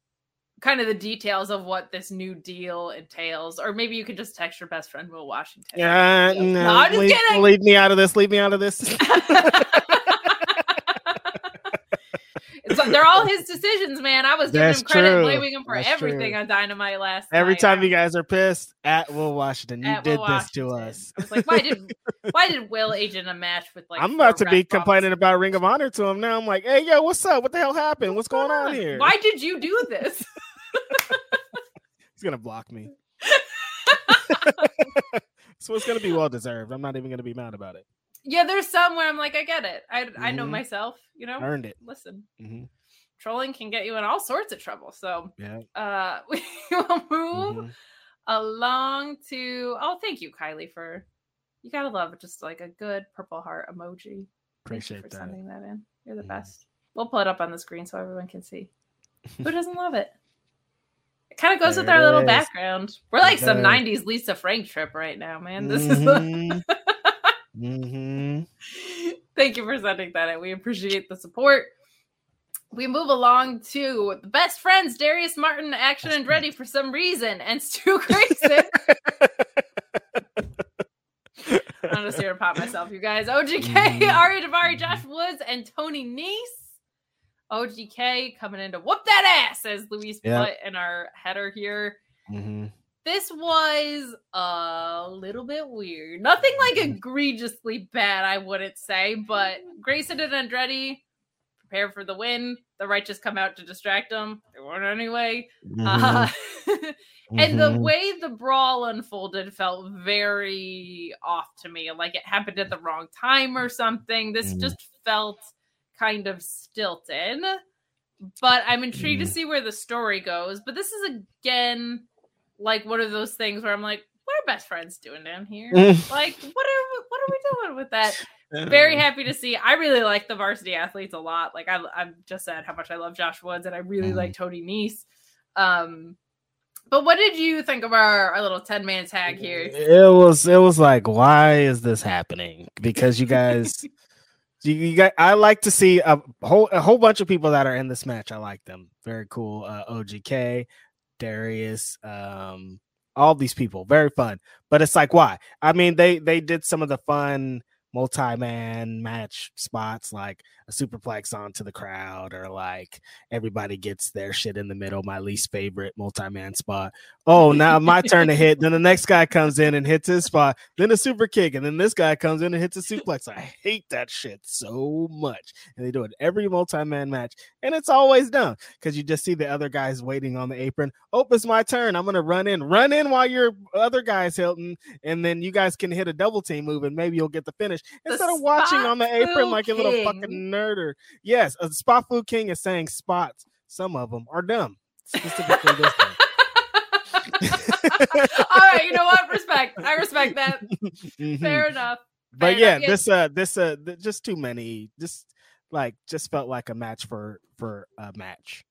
S1: kind of the details of what this new deal entails. Or maybe you can just text your best friend Will Washington.
S2: Yeah,
S1: No,
S2: no,
S1: I'm just
S2: leave, leave me out of this. Leave me out of this.
S1: It's like, they're all his decisions, man. I was giving
S2: That's
S1: him credit,
S2: true.
S1: blaming him for
S2: That's
S1: everything
S2: true.
S1: on Dynamite last night.
S2: Every
S1: night.
S2: time you guys are pissed at Will Washington, you
S1: at
S2: did
S1: Will
S2: this to us.
S1: I was like, why did why did Will agent a match with like?
S2: I'm about to be complaining about Ring of Honor to him now. I'm like, hey, yo, what's up? What the hell happened? What's going on here?
S1: Why did you do this?
S2: He's gonna block me. so it's gonna be well deserved. I'm not even gonna be mad about it.
S1: Yeah, there's some where I'm like, I get it. I I know
S2: Mhm.
S1: myself. You know,
S2: Earned it.
S1: listen,
S2: hmm
S1: trolling can get you in all sorts of trouble. So,
S2: Yeah.
S1: uh, we will move
S2: mhm.
S1: along to. Oh, thank you, Kylie, for. You gotta love just like a good purple heart emoji.
S2: Appreciate
S1: for
S2: that.
S1: sending that in. You're the
S2: Mhm.
S1: best. We'll pull it up on the screen so everyone can see. Who doesn't love it? It kind of goes with our little
S2: is.
S1: background. We're like
S2: It
S1: some
S2: does.
S1: '90s Lisa Frank trip right now, man. This is. The...
S2: hmm
S1: Thank you for sending that in. We appreciate the support. We move along to the best friends, Darius Martin, Action Andretti for some reason, and Stu Grayson. I'm just here to pop myself, you guys. OGK,
S2: Mhm.
S1: Ari Daivari, Josh Woods, and Tony Nese. OGK coming in to whoop that ass, as Luis put in our header here.
S2: hmm
S1: This was a little bit weird. Nothing like
S2: Mhm.
S1: egregiously bad, I wouldn't say, but Grayson and Andretti prepare for the win. The righteous come out to distract them. They weren't anyway. Uh, and the
S2: Mhm.
S1: way the brawl unfolded felt very off to me. Like it happened at the wrong time or something. This
S2: Mhm.
S1: just felt kind of stilted. But I'm intrigued to see where the story goes. But this is again like one of those things where I'm like, what are best friends doing down here?
S2: Mhm.
S1: like, what are what are we doing with that? Very happy to see. I really like the varsity athletes a lot. Like I, I've just said how much I love Josh Woods, and I really
S2: Mhm.
S1: like Tony Nese. Um, but what did you think of our, our little ten man tag here?
S2: It was it was like, why is this happening? Because you guys you, you got I like to see a whole a whole bunch of people that are in this match. I like them. Very cool. Uh OGK, Darius, um, all these people. Very fun. But it's like, why? I mean, they they did some of the fun multi-man match spots like a superplex onto the crowd or like everybody gets their shit in the middle my least favorite multi-man spot. Oh now my turn to hit then the next guy comes in and hits his spot then a super kick and then this guy comes in and hits a suplex. I hate that shit so much. And they do it every multi-man match and it's always done because you just see the other guys waiting on the apron. Oh it's my turn. I'm gonna run in. Run in while your other guy's hilton and then you guys can hit a double team move and maybe you'll get the finish instead of watching on the apron like a little fucking nerder. Yes, a spot food king is saying spots. Some of them are dumb. Specifically this one.
S1: All right, you know what? Respect. I respect that. Mm-hmm. Fair enough.
S2: But yeah, enough. this uh this uh just too many just like just felt like a match for for a match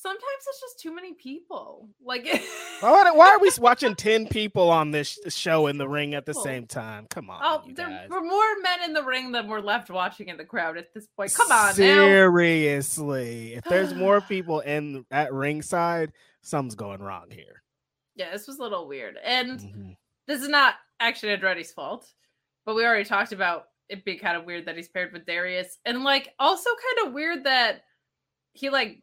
S1: sometimes it's just too many people. Like,
S2: why, why, are we watching ten people on this show in the ring at the same time? Come on,
S1: oh, there were more men in the ring than were left watching in the crowd at this point. Come on,
S2: seriously. Now. If there's more people in at ringside, something's going wrong here.
S1: Yeah, this was a little weird, and mm-hmm. this is not actually Andretti's fault, but we already talked about it being kind of weird that he's paired with Darius, and like also kind of weird that he like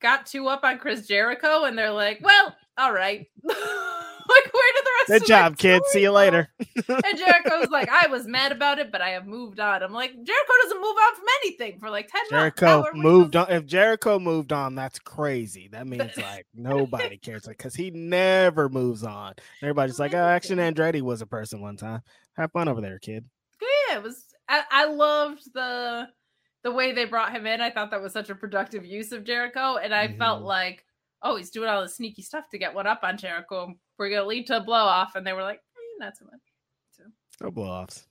S1: got two up on Chris Jericho, and they're like, "Well, all right." like, where did the rest?
S2: Good job, kid. See you later.
S1: and Jericho's like, "I was mad about it, but I have moved on." I'm like, Jericho doesn't move on from anything for like ten.
S2: Jericho moved on. If Jericho moved on, that's crazy. That means like nobody cares, like because he never moves on. Everybody's like, "Oh, Action Andretti was a person one time." Have fun over there, kid.
S1: Yeah, it was. I, I loved the the way they brought him in, I thought that was such a productive use of Jericho. And I mm-hmm. felt like, oh, he's doing all this sneaky stuff to get one up on Jericho. We're going to lead to a blow off. And they were like, eh, not so much. So.
S2: No blow offs.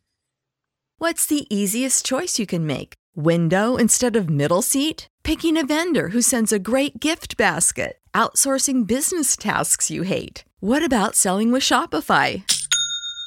S3: What's the easiest choice you can make? Window instead of middle seat? Picking a vendor who sends a great gift basket? Outsourcing business tasks you hate? What about selling with Shopify?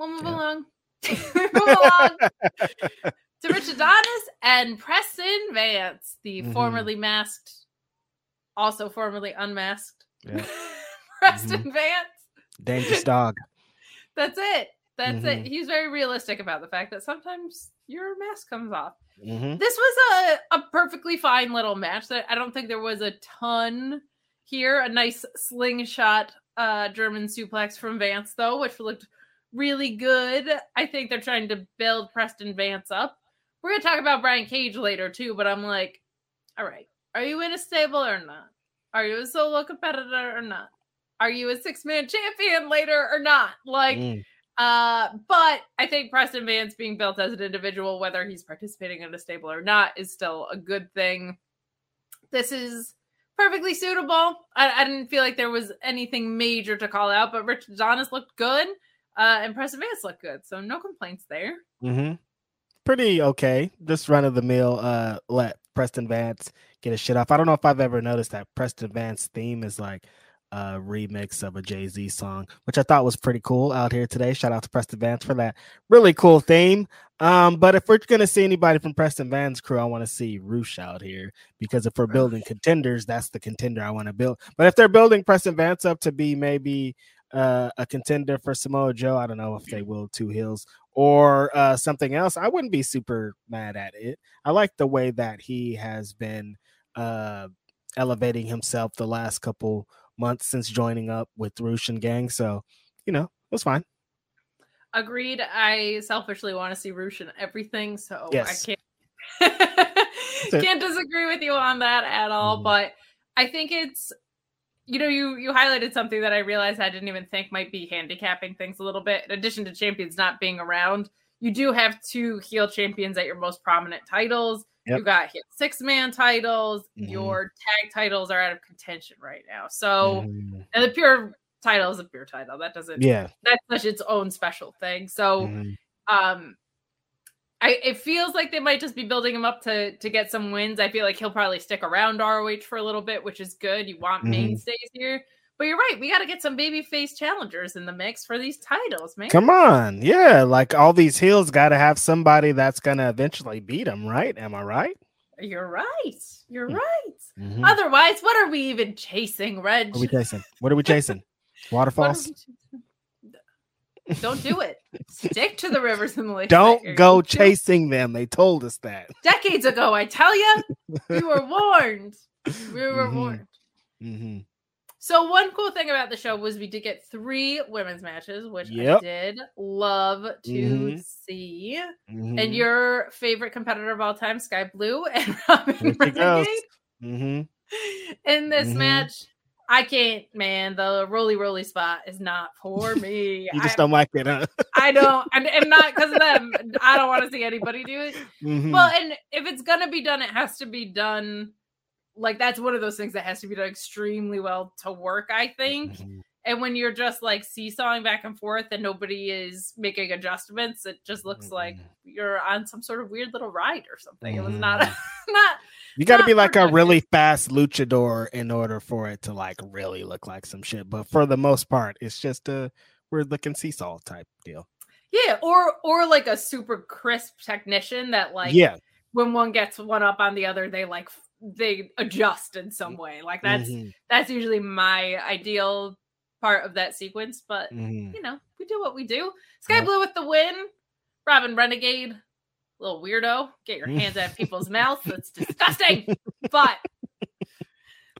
S1: We'll move yeah. along. move along to Rich Adonis and Preston Vance, the mm-hmm. formerly masked, also formerly unmasked yeah. Preston mm-hmm. Vance.
S2: Dangerous dog.
S1: That's it. That's mm-hmm. it. He's very realistic about the fact that sometimes your mask comes off. Mm-hmm. This was a, a perfectly fine little match that I don't think there was a ton here. A nice slingshot uh, German suplex from Vance, though, which looked really good. I think they're trying to build Preston Vance up. We're going to talk about Brian Cage later, too, but I'm like, all right, are you in a stable or not? Are you a solo competitor or not? Are you a six man champion later or not? Like, mm. uh, but I think Preston Vance being built as an individual, whether he's participating in a stable or not, is still a good thing. This is perfectly suitable. I, I didn't feel like there was anything major to call out, but Rich Adonis looked good, uh, and Preston Vance looked good, so no complaints there.
S2: Mm-hmm. Pretty okay. Just run of the mill. Uh, let Preston Vance get his shit off. I don't know if I've ever noticed that Preston Vance theme is like a remix of a Jay Z song, which I thought was pretty cool out here today. Shout out to Preston Vance for that really cool theme. Um, but if we're gonna see anybody from Preston Vance crew, I want to see Rush out here because if we're building contenders, that's the contender I want to build. But if they're building Preston Vance up to be maybe uh, a contender for Samoa Joe, I don't know if they will two hills or uh, something else. I wouldn't be super mad at it. I like the way that he has been uh, elevating himself the last couple months since joining up with Rush and Gang. So, you know, it was fine.
S1: Agreed. I selfishly want to see Rush in everything, so
S2: yes.
S1: I can't can't disagree with you on that at all. Mm. But I think it's you know you you highlighted something that I realized I didn't even think might be handicapping things a little bit. In addition to champions not being around, you do have two heel champions at your most prominent titles. Yep. You got six man titles. Mm-hmm. Your tag titles are out of contention right now. So, mm-hmm. and the pure title is a pure title. That doesn't,
S2: yeah,
S1: that's such its own special thing. So, mm-hmm. um, I it feels like they might just be building him up to to get some wins. I feel like he'll probably stick around ROH for a little bit, which is good. You want mm-hmm. mainstays here. But you're right. We got to get some babyface challengers in the mix for these titles, man.
S2: Come on. Yeah. Like all these heels got to have somebody that's going to eventually beat them, right? Am I right?
S1: You're right. You're hmm. right. Mm-hmm. Otherwise, what are we even chasing, Reg?
S2: What are we chasing? What are we chasing? Waterfalls?
S1: Don't do it. Stick to the rivers and the lakes.
S2: Don't go chasing them. They told us that
S1: decades ago. I tell you, we were warned. We were mm-hmm. warned.
S2: Mm-hmm.
S1: So one cool thing about the show was we did get three women's matches, which yep. I did love to mm-hmm. see. Mm-hmm. And your favorite competitor of all time, Skye Blue and Robyn Renegade.
S2: Mm-hmm.
S1: In this mm-hmm. match, I can't, man. The roly roly spot is not for me.
S2: you just I, don't like it, huh?
S1: I don't, and, and not because of them. I don't want to see anybody do it.
S2: Mm-hmm.
S1: Well, and if it's gonna be done, it has to be done like that's one of those things that has to be done extremely well to work, I think. Mm-hmm. And when you're just like seesawing back and forth and nobody is making adjustments, it just looks mm-hmm. like you're on some sort of weird little ride or something. Mm-hmm. It was not mm-hmm. not
S2: you got to be like a really fast luchador in order for it to like really look like some shit. But for the most part, it's just a weird looking seesaw type deal.
S1: Yeah, or or like a super crisp technician that like
S2: yeah
S1: when one gets one up on the other, they like they adjust in some way. Like that's mm-hmm. that's usually my ideal part of that sequence. But mm-hmm. you know, we do what we do. Sky yep. Blue with the win. Robyn Renegade, little weirdo. Get your hands out of people's mouths. That's disgusting. but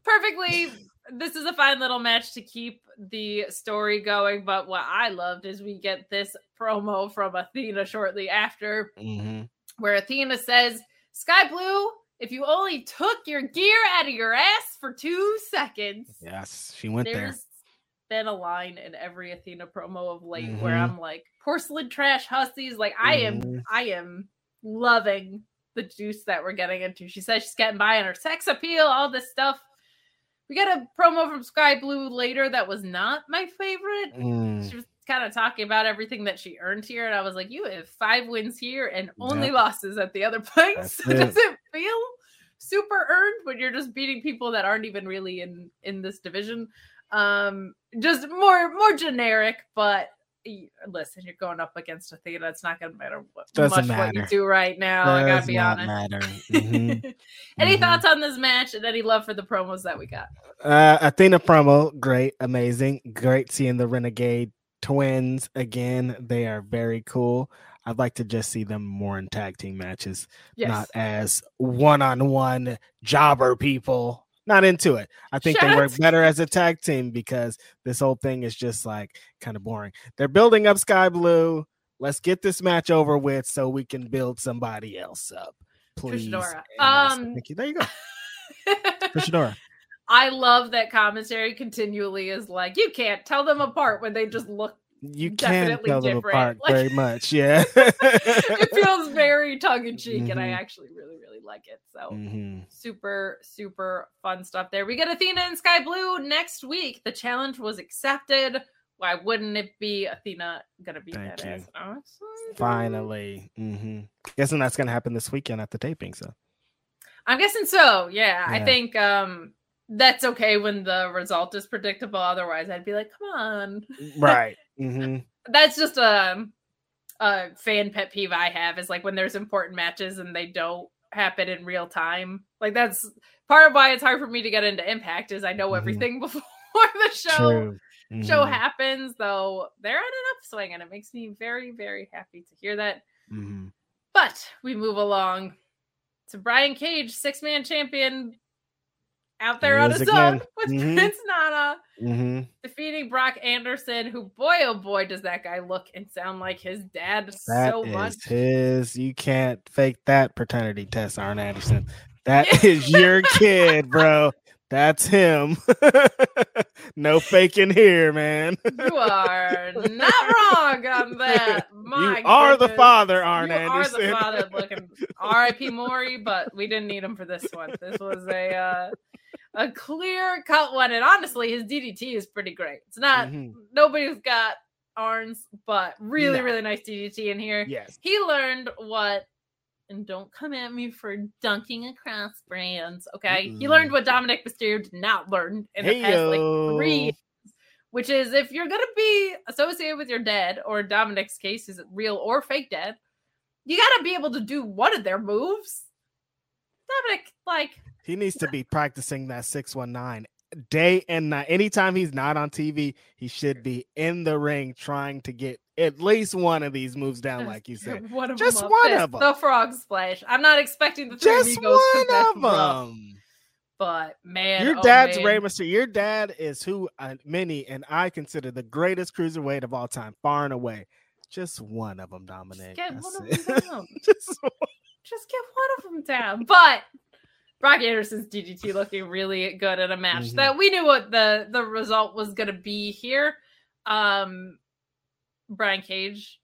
S1: perfectly. This is a fine little match to keep the story going. But what I loved is we get this promo from Athena shortly after,
S2: mm-hmm.
S1: where Athena says, Skye Blue if you only took your gear out of your ass for two seconds.
S2: Yes, she went
S1: there. Been a line in every Athena promo of late mm-hmm. where I'm like, porcelain trash hussies. Like I am, mm-hmm. I am loving the juice that we're getting into. She says she's getting by on her sex appeal, all this stuff. We got a promo from Skye Blue later that was not my favorite.
S2: Mm.
S1: She was kind of talking about everything that she earned here, and I was like, "You have five wins here and only yep. losses at the other place. Does it feel super earned when you're just beating people that aren't even really in in this division? Um, just more more generic, but listen, you're going up against Athena. It's not going to matter what,
S2: Doesn't
S1: much
S2: matter.
S1: what you do right now. Does I gotta be honest.
S2: Matter. Mm-hmm.
S1: any mm-hmm. thoughts on this match and any love for the promos that we got?
S2: Uh, Athena promo, great, amazing, great seeing the Renegade twins again. They are very cool. I'd like to just see them more in tag team matches, yes. not as one on one jobber people. Not into it. I think
S1: Shout
S2: they work better as a tag team because this whole thing is just like kind of boring. They're building up Skye Blue. Let's get this match over with so we can build somebody else up. Please.
S1: Um,
S2: thank you. There you go. Trishadora.
S1: I love that commentary continually is like, you can't tell them apart when they just look.
S2: You can tell them apart
S1: Like-
S2: very much. Yeah.
S1: it feels very tongue in cheek, and I
S2: Mhm.
S1: actually really, really like it. So
S2: Mhm.
S1: super, super fun stuff there. We get Athena and Skye Blue next week. The challenge was accepted. Why wouldn't it be Athena gonna be
S2: Thank
S1: that? Awesome.
S2: Finally. hmm Guessing that's going to happen this weekend at the taping. So,
S1: I'm guessing so. Yeah, I think um that's okay when the result is predictable. Otherwise, I'd be like, come on.
S2: right. Hmm
S1: That's just a a fan pet peeve I have is like when there's important matches and they don't happen in real time. Like that's part of why it's hard for me to get into Impact is I know
S2: Mhm.
S1: everything before the show
S2: True.
S1: show happens. Though they're on an upswing, and it makes me very very happy to hear that.
S2: Mhm.
S1: But we move along to Brian Cage, six man champion, out there on his
S2: is
S1: own
S2: again.
S1: with
S2: Mhm.
S1: Prince Nana,
S2: Mhm.
S1: defeating Brock Anderson, who, boy, oh boy, does that guy look and sound like his dad
S2: That
S1: so
S2: is
S1: much.
S2: his. You can't fake that paternity test, Arn Anderson. That is your kid, bro. That's him. no faking here, man.
S1: You are not wrong on that. My
S2: you are the
S1: goodness.
S2: father, Arn
S1: you
S2: Anderson.
S1: are the father looking R.I.P. Maury, but we didn't need him for this one. This was a uh, a clear cut one, and honestly, his DDT is pretty great. It's not
S2: Mhm.
S1: nobody's got arms, but really,
S2: No.
S1: really nice DDT in here.
S2: Yes.
S1: He learned what, and don't come at me for dunking across brands. Okay, he
S2: Mm-mm.
S1: learned what Dominik Mysterio did not learn in the past like three years, which is if you're gonna be associated with your dad, or Dominik's case is it real or fake dad, you gotta be able to do one of their moves. Dominik, like,
S2: He needs to be practicing that 619 day and night. Anytime he's not on TV, he should be in the ring trying to get at least one of these moves down, like you said.
S1: Just one of
S2: Just
S1: them
S2: one
S1: fist,
S2: of 'em.
S1: the frog splash. I'm not expecting the three
S2: Just one of them.
S1: But man,
S2: Your
S1: oh,
S2: dad's
S1: man.
S2: Rey Mysterio. Your dad is who uh, many and I consider the greatest cruiserweight of all time, far and away. Just one of them, Dominik.
S1: Just get
S2: That's
S1: one of them down.
S2: Just.
S1: Just get one of them down. But Brock Anderson's DDT looking really good in a match
S2: Mhm.
S1: that we knew what the the result was going to be here. Um, Brian Cage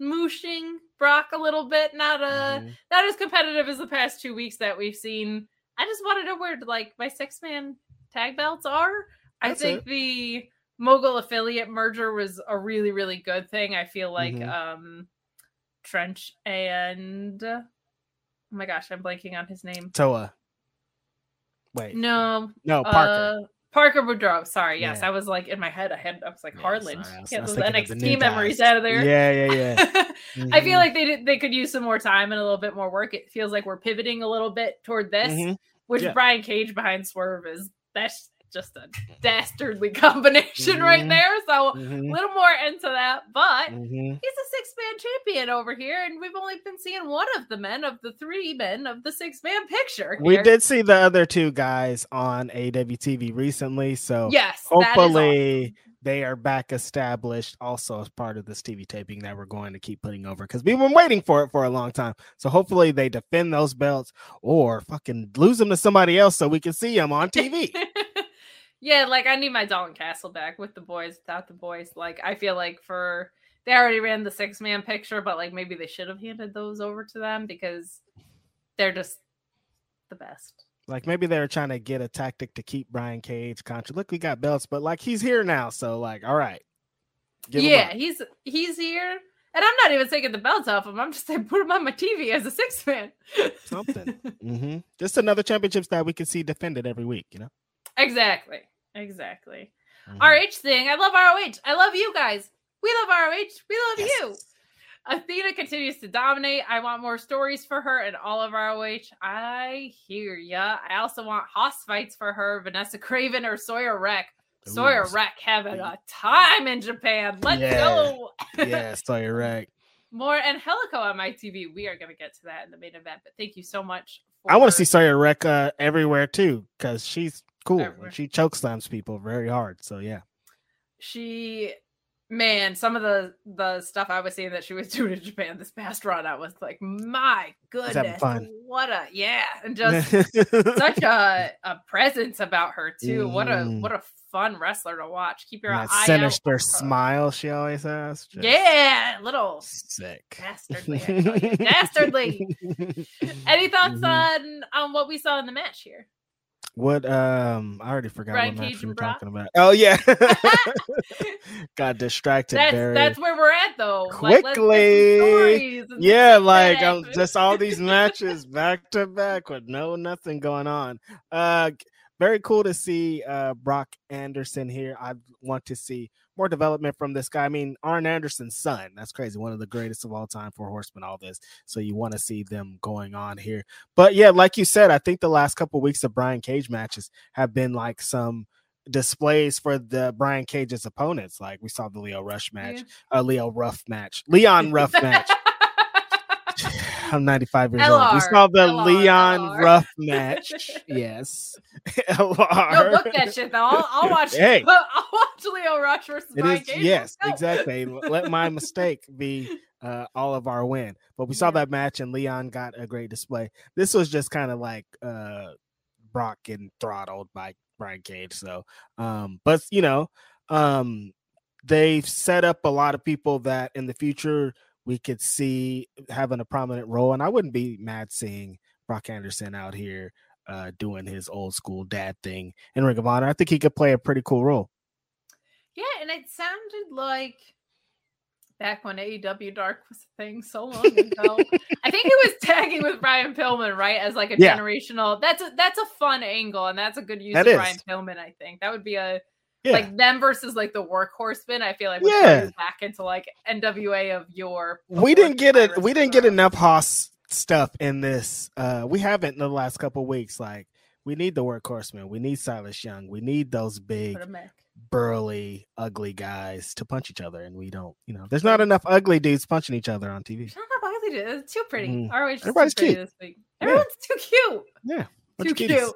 S1: smooshing Brock a little bit, not uh
S2: Mhm.
S1: not as competitive as the past two weeks that we've seen. I just want to know where like my six man tag belts are. I think
S2: it.
S1: the mogul affiliate merger was a really really good thing. I feel like
S2: Mhm.
S1: um Trench and oh my gosh, I'm blanking on his name.
S2: Toa. Wait.
S1: No,
S2: No, Parker.
S1: uh, Parker Boudreaux. Sorry, yes,
S2: Yeah.
S1: I was like in my head. I had I was like
S2: Yeah,
S1: Harlan.
S2: sorry, was-
S1: Get those NXT memories
S2: guys.
S1: out of there.
S2: Yeah, yeah, yeah.
S1: I feel
S2: Mhm.
S1: like they did, they could use some more time and a little bit more work. It feels like we're pivoting a little bit toward this,
S2: Mhm.
S1: which
S2: Yeah.
S1: Brian Cage behind Swerve is that's just a dastardly combination right
S2: Mhm.
S1: there. So a
S2: Mhm.
S1: little more into that, but
S2: Mhm.
S1: he's a six man champion over here, and we've only been seeing one of the men of the three men of the six man picture.
S2: We did see the other two guys on AWTV recently, so
S1: yes,
S2: hopefully
S1: awesome.
S2: they are back established also as part of this TV taping that we're going to keep putting over because we've been waiting for it for a long time. So hopefully they defend those belts or fucking lose them to somebody else so we can see them on TV.
S1: yeah, like I need my Dalton Castle back with the boys, without the boys. Like I feel like for they already ran the six man picture, but like maybe they should have handed those over to them because they're just the best.
S2: like maybe they were trying to get a tactic to keep Brian Cage contra. Look, we got belts, but like he's here now, so like, all right.
S1: Yeah, he's he's here. And I'm not even taking the belts off him. I'm just saying put him on my TV as a six man.
S2: something. hmm Just another championships that we can see defended every week, you know.
S1: exactly. Exactly.
S2: Mhm.
S1: RH thing. I love ROH. I love you guys. We love ROH. We love you. Athena continues to dominate. I want more stories for her and all of ROH. I hear ya. I also want hoss fights for her, Vanessa Kraven or Sawyer Wreck. Sawyer
S2: Ooh.
S1: Wreck having a time in Japan. Let's
S2: Yeah.
S1: go.
S2: yeah, Sawyer you're.
S1: More Angelico on my TV. We are going to get to that in the main event. But thank you so much
S2: I want to see Sawyer Wreck uh, everywhere too, because she's cool.
S1: Everywhere.
S2: She choke slams people very hard. So yeah.
S1: she man some of the the stuff i was seeing that she was doing in japan this past run i was like my goodness what a yeah and just such a, a presence about her too what a
S2: Mhm.
S1: what a fun wrestler to watch keep your
S2: that
S1: eye
S2: sinister smile she always has. just
S1: yeah little
S2: Sick.
S1: dastardly I tell you. dastardly any thoughts
S2: Mhm.
S1: on on what we saw in the match here
S2: What um I already forgot
S1: Brian
S2: what match
S1: Cage
S2: we were talking about. Oh yeah. Got distracted
S1: that's
S2: very
S1: that's where we're at though Like, let's get some
S2: quickly.
S1: and
S2: yeah, like um, just all these matches back to back with no nothing going on. Uh very cool to see uh Brock Anderson here. I want to see more development from this guy. I mean, Arn Anderson's son. That's crazy. One of the greatest of all time for horsemen, all this. So you want to see them going on here. But yeah, like you said, I think the last couple weeks of Brian Cage matches have been like some displays for the Brian Cage's opponents. Like we saw the Leo Rush match, uh, Leo Ruff match, Leon Ruff match. I'm 95 years old. We
S1: LR,
S2: saw the
S1: LR,
S2: Leon
S1: LR.
S2: Ruff match. Yes. LR.
S1: Book that shit though. I'll, I'll watch.
S2: Hey.
S1: I'll watch Leo Rush versus
S2: It
S1: Brian
S2: is
S1: Cage.
S2: yes, exactly. Let my mistake be uh, all of our win. But we saw
S1: Yeah.
S2: that match and Leon got a great display. This was just kind of like uh Brock getting throttled by Brian Cage. So um, but you know, um they've set up a lot of people that in the future we could see having a prominent role. And I wouldn't be mad seeing Brock Anderson out here uh doing his old school dad thing in Ring of Honor. I think he could play a pretty cool role.
S1: Yeah, and it sounded like back when AEW Dark was a thing so long ago. I think he was tagging with Brian Pillman, right? As like a
S2: Yeah.
S1: generational. That's a that's a fun angle, and that's a good use
S2: That
S1: of
S2: is.
S1: Brian Pillman. I think that would be a
S2: Yeah.
S1: like them versus like the workhorsemen. I feel like
S2: Yeah.
S1: yeah. back into like NWA of your.
S2: we didn't get it we didn't get enough Haas stuff in this. Uh we haven't in the last couple weeks. Like we need the workhorsemen, we need Silas Young, we need those big,
S1: Put 'em back.
S2: burly, ugly guys to punch each other, and we don't, you know, there's not enough ugly dudes punching each other on TV.
S1: Not that ugly, dude. It's too pretty. Is
S2: Everybody's
S1: too pretty
S2: cute.
S1: this week.
S2: Yeah.
S1: Everyone's too cute.
S2: Yeah. bunch
S1: Too cute.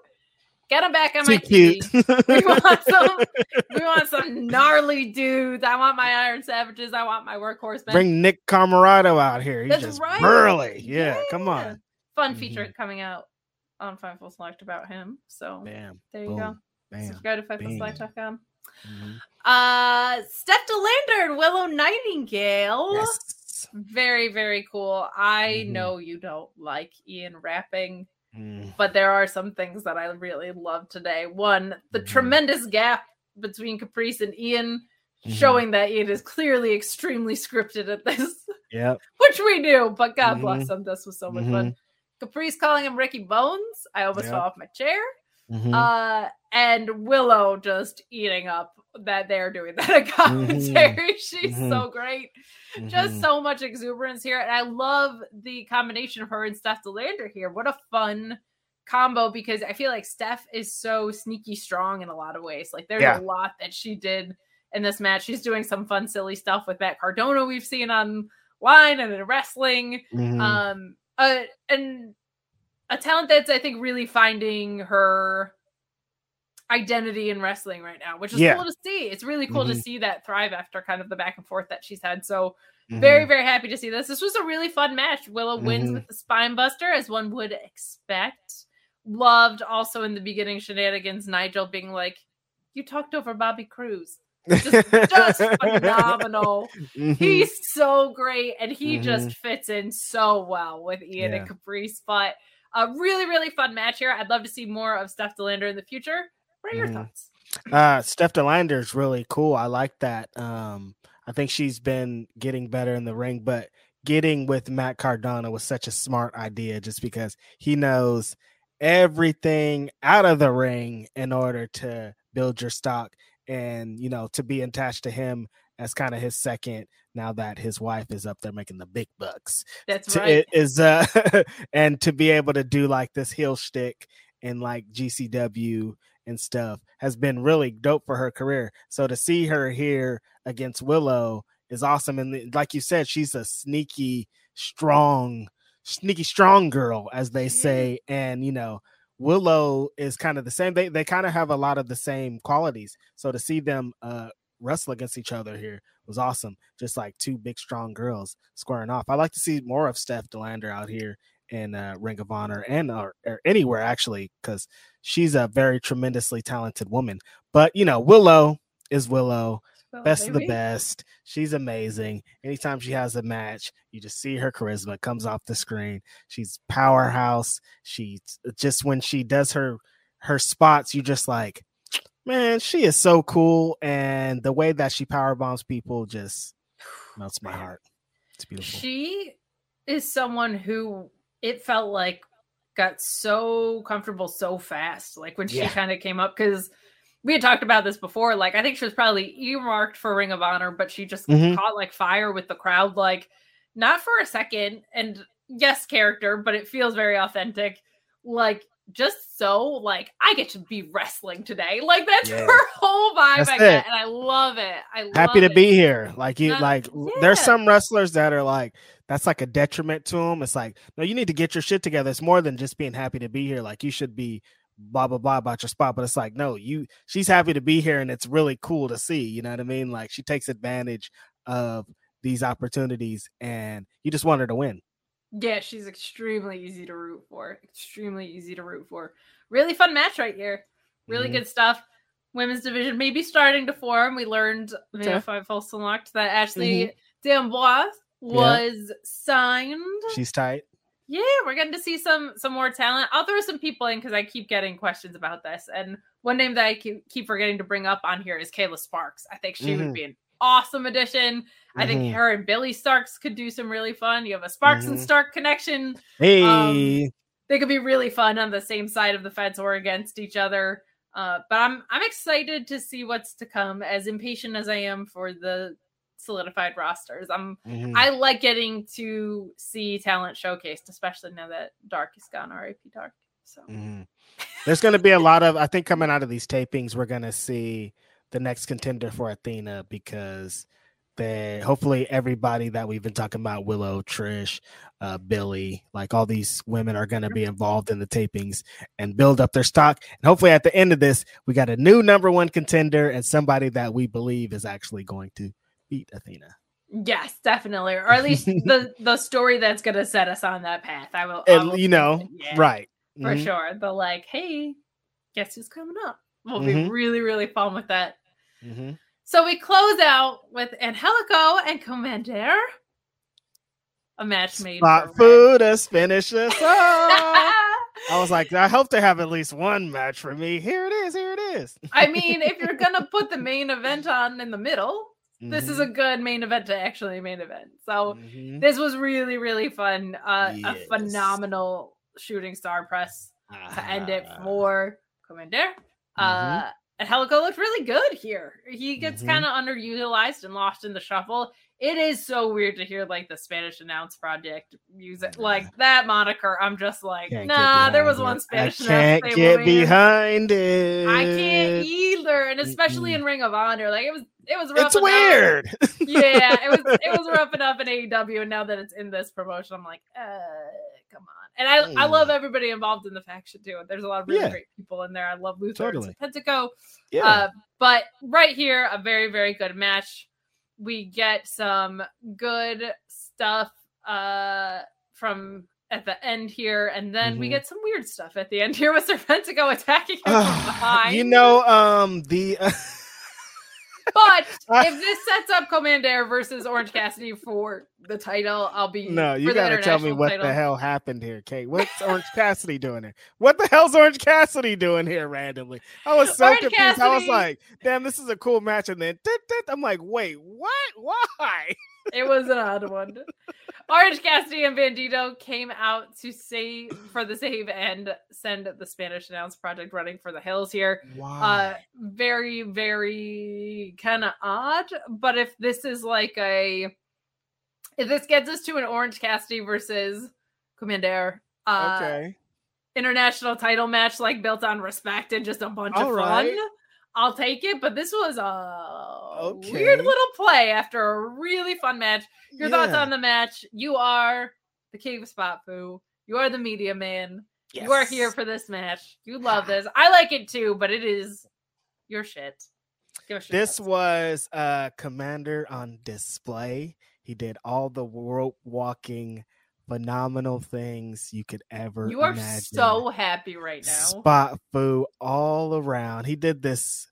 S1: Get them back on
S2: Too
S1: my
S2: cute.
S1: TV. we want some. We want some gnarly dudes. I want my Iron Savages. I want my workhorsemen.
S2: Bring Nick Comoroto out here. He's
S1: That's
S2: just
S1: right.
S2: burly. Yeah, come on.
S1: Fun feature coming out on Fightful Select about him. So
S2: Bam.
S1: there you
S2: boom,
S1: go.
S2: Bam.
S1: Subscribe to. FightfulSelect.com.
S2: Mhm.
S1: Uh, Steph De Lander Willow Nightingale.
S2: Yes.
S1: Very, very cool. I
S2: Mhm.
S1: know you don't like Ian rapping.
S2: Mm.
S1: but there are some things that I really love today. One, the
S2: Mhm.
S1: tremendous gap between Caprice and Ian,
S2: Mhm.
S1: showing that Ian is clearly extremely scripted at this,
S2: Yep.
S1: which we knew, but God bless
S2: Mhm.
S1: him. This was so much fun. Caprice calling him Ricky Bones. I almost
S2: Yep.
S1: fell off my chair.
S2: Mhm.
S1: Uh, and Willow just eating up that they're doing that in commentary. She's
S2: Mhm.
S1: so great just
S2: Mhm.
S1: so much exuberance here. And I love the combination of her and Steph De Lander here. What a fun combo because I feel like Steph is so sneaky strong in a lot of ways. Like there's
S2: Yeah.
S1: a lot that she did in this match. She's doing some fun, silly stuff with Matt Cardona we've seen online and in wrestling.
S2: Mhm.
S1: Um uh and a talent that's I think really finding her identity in wrestling right now, which is
S2: Yeah.
S1: cool to see. It's really cool to
S2: Mhm.
S1: see that thrive after kind of the back and forth that she's had. So very,
S2: Mhm.
S1: very happy to see this. This was a really fun match. Willow wins
S2: Mhm.
S1: with the spine buster, as one would expect. Loved also in the beginning shenanigans, Nigel being like, You talked over Bobby Cruise. Just, just phenomenal.
S2: Mhm.
S1: He's so great, and he just fits in so well with Ian
S2: Yeah.
S1: and Caprice. But a really, really fun match here. I'd love to see more of Steph De Lander in the future. What are your
S2: Mhm.
S1: thoughts?
S2: Uh Steph De Lander is really cool. I like that. Um I think she's been getting better in the ring, but getting with Matt Cardona was such a smart idea just because he knows everything out of the ring in order to build your stock and you know to be attached to him as kind of his second now that his wife is up there making the big bucks
S1: That's
S2: to,
S1: right.
S2: it is uh and to be able to do like this heel shtick and like GCW and stuff has been really dope for her career. So to see her here against Willow is awesome. And like you said, she's a sneaky, strong, sneaky strong girl, as they say, and you know. Willow is kind of the same. They they kind of have a lot of the same qualities. So to see them uh wrestle against each other here was awesome. Just like two big strong girls squaring off. I like to see more of Steph De Lander out here in uh, Ring of Honor and or, or anywhere actually, because she's a very tremendously talented woman. But you know, Willow is Willow.
S1: Well,
S2: Best of the best. She's amazing. Anytime she has a match, you just see her charisma comes off the screen. She's powerhouse. She just when she does her her spots, you just like, man, she is so cool. And the way that she power bombs people just melts my heart. It's beautiful.
S1: She is someone who it felt like got so comfortable so fast. Like when she
S2: Yeah.
S1: kind of came up, because we had talked about this before. Like I think she was probably earmarked for Ring of Honor, but she just
S2: Mhm.
S1: caught like fire with the crowd, like not for a second. And yes, character, but it feels very authentic. Like just so like I get to be wrestling today. Like that's
S2: Yeah.
S1: her whole vibe
S2: That's
S1: I get,
S2: it.
S1: and I love it. I
S2: Happy to
S1: it.
S2: be here. Like you like there's some wrestlers that are like that's like a detriment to them. It's like, no, you need to get your shit together. It's more than just being happy to be here. Like you should be blah blah blah about your spot. But it's like, no, you she's happy to be here and it's really cool to see. You know what I mean? Like she takes advantage of these opportunities and you just want her to win.
S1: Yeah, she's extremely easy to root for. Extremely easy to root for. Really fun match right here. Really
S2: Mhm.
S1: good stuff. Women's division maybe starting to form. We learned via. Fightful Select that Ashley D'Amboise was signed.
S2: She's tight.
S1: Yeah, we're getting to see some some more talent. I'll throw some people in because I keep getting questions about this. And one name that I keep, keep forgetting to bring up on here is Kayla Sparks. I think she would
S2: Mhm.
S1: be an awesome addition. I think
S2: Mhm.
S1: her and Billie Starkz could do some really fun. You have a Sparks and
S2: Mhm.
S1: Stark connection.
S2: Hey.
S1: Um, They could be really fun on the same side of the fence or against each other. Uh, but I'm I'm excited to see what's to come. As impatient as I am for the solidified rosters, I'm
S2: Mhm.
S1: I like getting to see talent showcased, especially now that Dark is gone. R.I.P. Dark. So
S2: Mhm. There's going to be a lot of, I think, coming out of these tapings, we're going to see the next contender for Athena because they hopefully everybody that we've been talking about Willow, Trish, uh, Billy, like all these women are going to be involved in the tapings and build up their stock. And hopefully at the end of this, we got a new number one contender and somebody that we believe is actually going to beat Athena.
S1: yes, definitely, or at least the the story that's gonna set us on that path. I will, I
S2: And
S1: will
S2: you know,
S1: yeah,
S2: right.
S1: for
S2: Mhm.
S1: sure. The like, hey, guess who's coming up? We'll be
S2: Mhm.
S1: really really fun with that.
S2: Mhm.
S1: So we close out with Angelico and Komander. A match made
S2: Spot
S1: for
S2: food us, finish us off.
S1: Red.
S2: I was like, I hope they have at least one match for me. Here it is. Here it is.
S1: I mean, if you're gonna put the main event on in the middle, this is
S2: Mhm.
S1: a good main event to actually main event. So
S2: Mhm.
S1: this was really, really fun. Uh, A phenomenal shooting star press to end it
S2: Ah.
S1: for Komander. Uh, Angelico looked really good here. He gets
S2: Mhm.
S1: kind of underutilized and lost in the shuffle. It is so weird to hear like the Spanish announce project music, like that moniker. I'm just like,
S2: Can't
S1: nah, there was
S2: behind
S1: one
S2: it.
S1: Spanish
S2: I can't get behind it.
S1: I can't either, and especially
S2: Mm-mm.
S1: in Ring of Honor, like it was, it was rough.
S2: It's
S1: enough.
S2: weird.
S1: yeah, it was it was rough enough in AEW, and now that it's in this promotion, I'm like, uh, come on. And I I love everybody involved in the faction too. There's a lot of really
S2: Mm. Yeah.
S1: great people in there. I love Luther
S2: Totally.
S1: and Pentaco.
S2: yeah.
S1: Uh, but right here, a very very good match. We get some good stuff uh from at the end here, and then we
S2: Mhm.
S1: get some weird stuff at the end here with Serpentico attacking him from behind.
S2: you know, um, the
S1: But if this sets up Komander versus Orange Cassidy for the title, I'll be
S2: no, you gotta tell me what
S1: title.
S2: the hell happened here, Kate. What's Orange Cassidy doing here? What the hell's Orange Cassidy doing here randomly? I was so
S1: Orange
S2: confused. I was like, damn, this is a cool match, and then I'm like, wait, what? Why?
S1: It was an odd one. Orange Cassidy and Bandito came out to save for the save and send the Spanish announce project running for the hills here. Uh very, very kind of odd. But if this is like a if this gets us to an Orange Cassidy versus Komander, uh
S2: okay.
S1: international title match like built on respect and just a bunch
S2: All
S1: of
S2: right.
S1: fun. I'll take it, but this was a
S2: Okay.
S1: weird little play after a really fun match. Your thoughts on the match? You are the king of spot poo. You are the media man. Yes. You are here for this match. You love this. I like it too, but it is your shit.
S2: This was uh Komander on display. He did all the rope walking phenomenal things you could ever
S1: You are
S2: imagine.
S1: so happy right now.
S2: Spot foo all around. He did this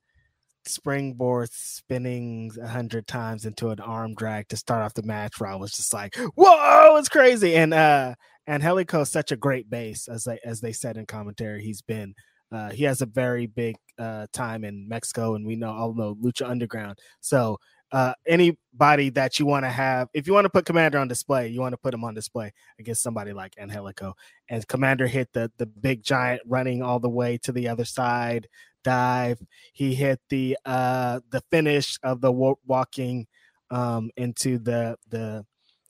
S2: springboard spinning a hundred times into an arm drag to start off the match where I was just like, whoa, it's crazy. And uh Angelico is such a great base, as they as they said in commentary. He's been uh, he has a very big uh, time in Mexico, and we know all know Lucha Underground. So uh, anybody that you want to have, if you want to put Komander on display, you want to put him on display against somebody like Angelico. And Komander hit the the big giant running all the way to the other side dive. He hit the uh the finish of the walking um into the the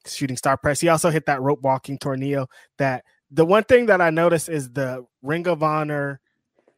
S2: shooting star press. He also hit that rope walking tornado. That the one thing that I noticed is the Ring of Honor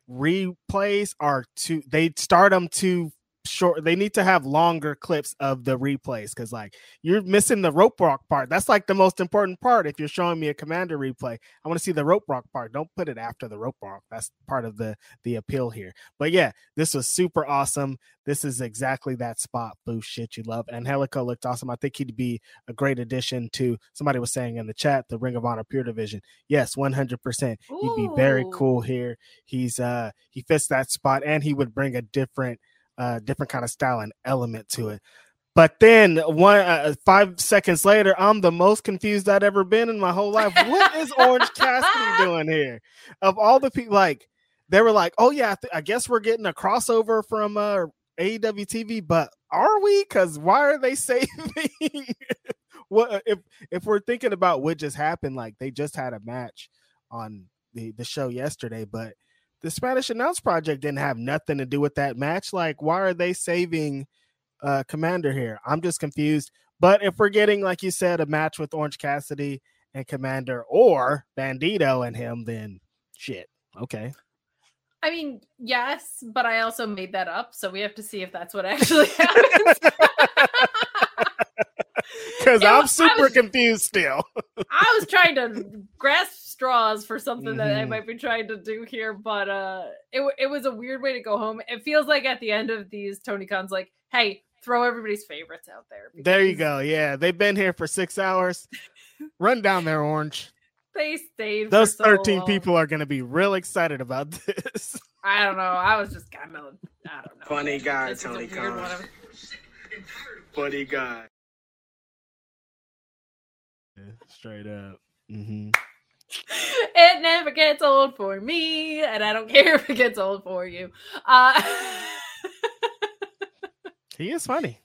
S2: replays are too they start them too short they need to have longer clips of the replays because like you're missing the rope walk part. That's like the most important part if you're showing me a Komander replay. I want to see the rope walk part. Don't put it after the rope walk that's part of the the appeal here. But yeah this was super awesome. This is exactly that spot boost shit you love. Angelico looked awesome. I think he'd be a great addition to somebody was saying in the chat the ring of honor pure division. Yes 100% he'd be very cool here. He's uh he fits that spot and he would bring a different uh, different kind of style and element to it. But then one uh, five seconds later, I'm the most confused I'd ever been in my whole life. What is Orange Cassidy doing here? Of all the people, like they were like, "Oh yeah, I, th- I guess we're getting a crossover from uh, AEW TV," but are we? Because why are they saving? what if if we're thinking about what just happened? Like they just had a match on the the show yesterday, but the Spanish Announce Project didn't have nothing to do with that match. Like, why are they saving uh, Komander here? I'm just confused. But if we're getting, like you said, a match with Orange Cassidy and Komander or Bandito and him, then shit. Okay.
S1: I mean, yes, but I also made that up, so we have to see if that's what actually happens.
S2: Because I'm super was, confused still.
S1: I was trying to grasp straws for something mm-hmm. that I mm-hmm. might be trying to do here, but uh, it it was a weird way to go home. It feels like at the end of these Tony Khan's like, hey, throw everybody's favorites out there.
S2: Because... There you go. Yeah, they've been here for six hours. Run down there, Orange.
S1: They stayed.
S2: Those
S1: so
S2: 13
S1: long.
S2: people are going to be real excited about this.
S1: I don't know. I was just kind of, I don't know.
S4: Funny guy, this Tony Khan. Funny guy.
S2: Straight up. Mm-hmm.
S1: It never gets old for me, and I don't care if it gets old for you. Uh,
S2: he is funny.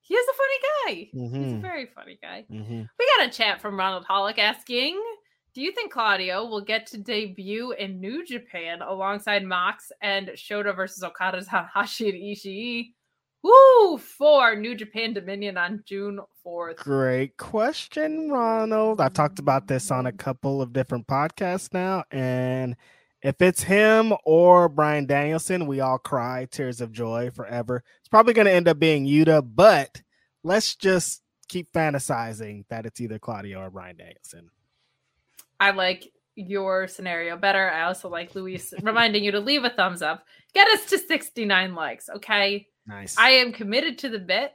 S1: He is a funny guy. Mm-hmm. He's a mm-hmm. very funny guy. Mm-hmm. We got a chat from Ronald Hollick asking, "Do you think Claudio will get to debut in New Japan alongside Mox and Shota versus Okada, Tanahashi, and Ishii?" Woo! For New Japan Dominion on June 4th.
S2: Great question, Ronald. I've talked about this on a couple of different podcasts now. And if it's him or Bryan Danielson, we all cry tears of joy forever. It's probably going to end up being Yuta, but let's just keep fantasizing that it's either Claudio or Bryan Danielson.
S1: I like your scenario better. I also like Luis reminding you to leave a thumbs up. Get us to 69 likes, okay?
S2: Nice.
S1: I am committed to the bit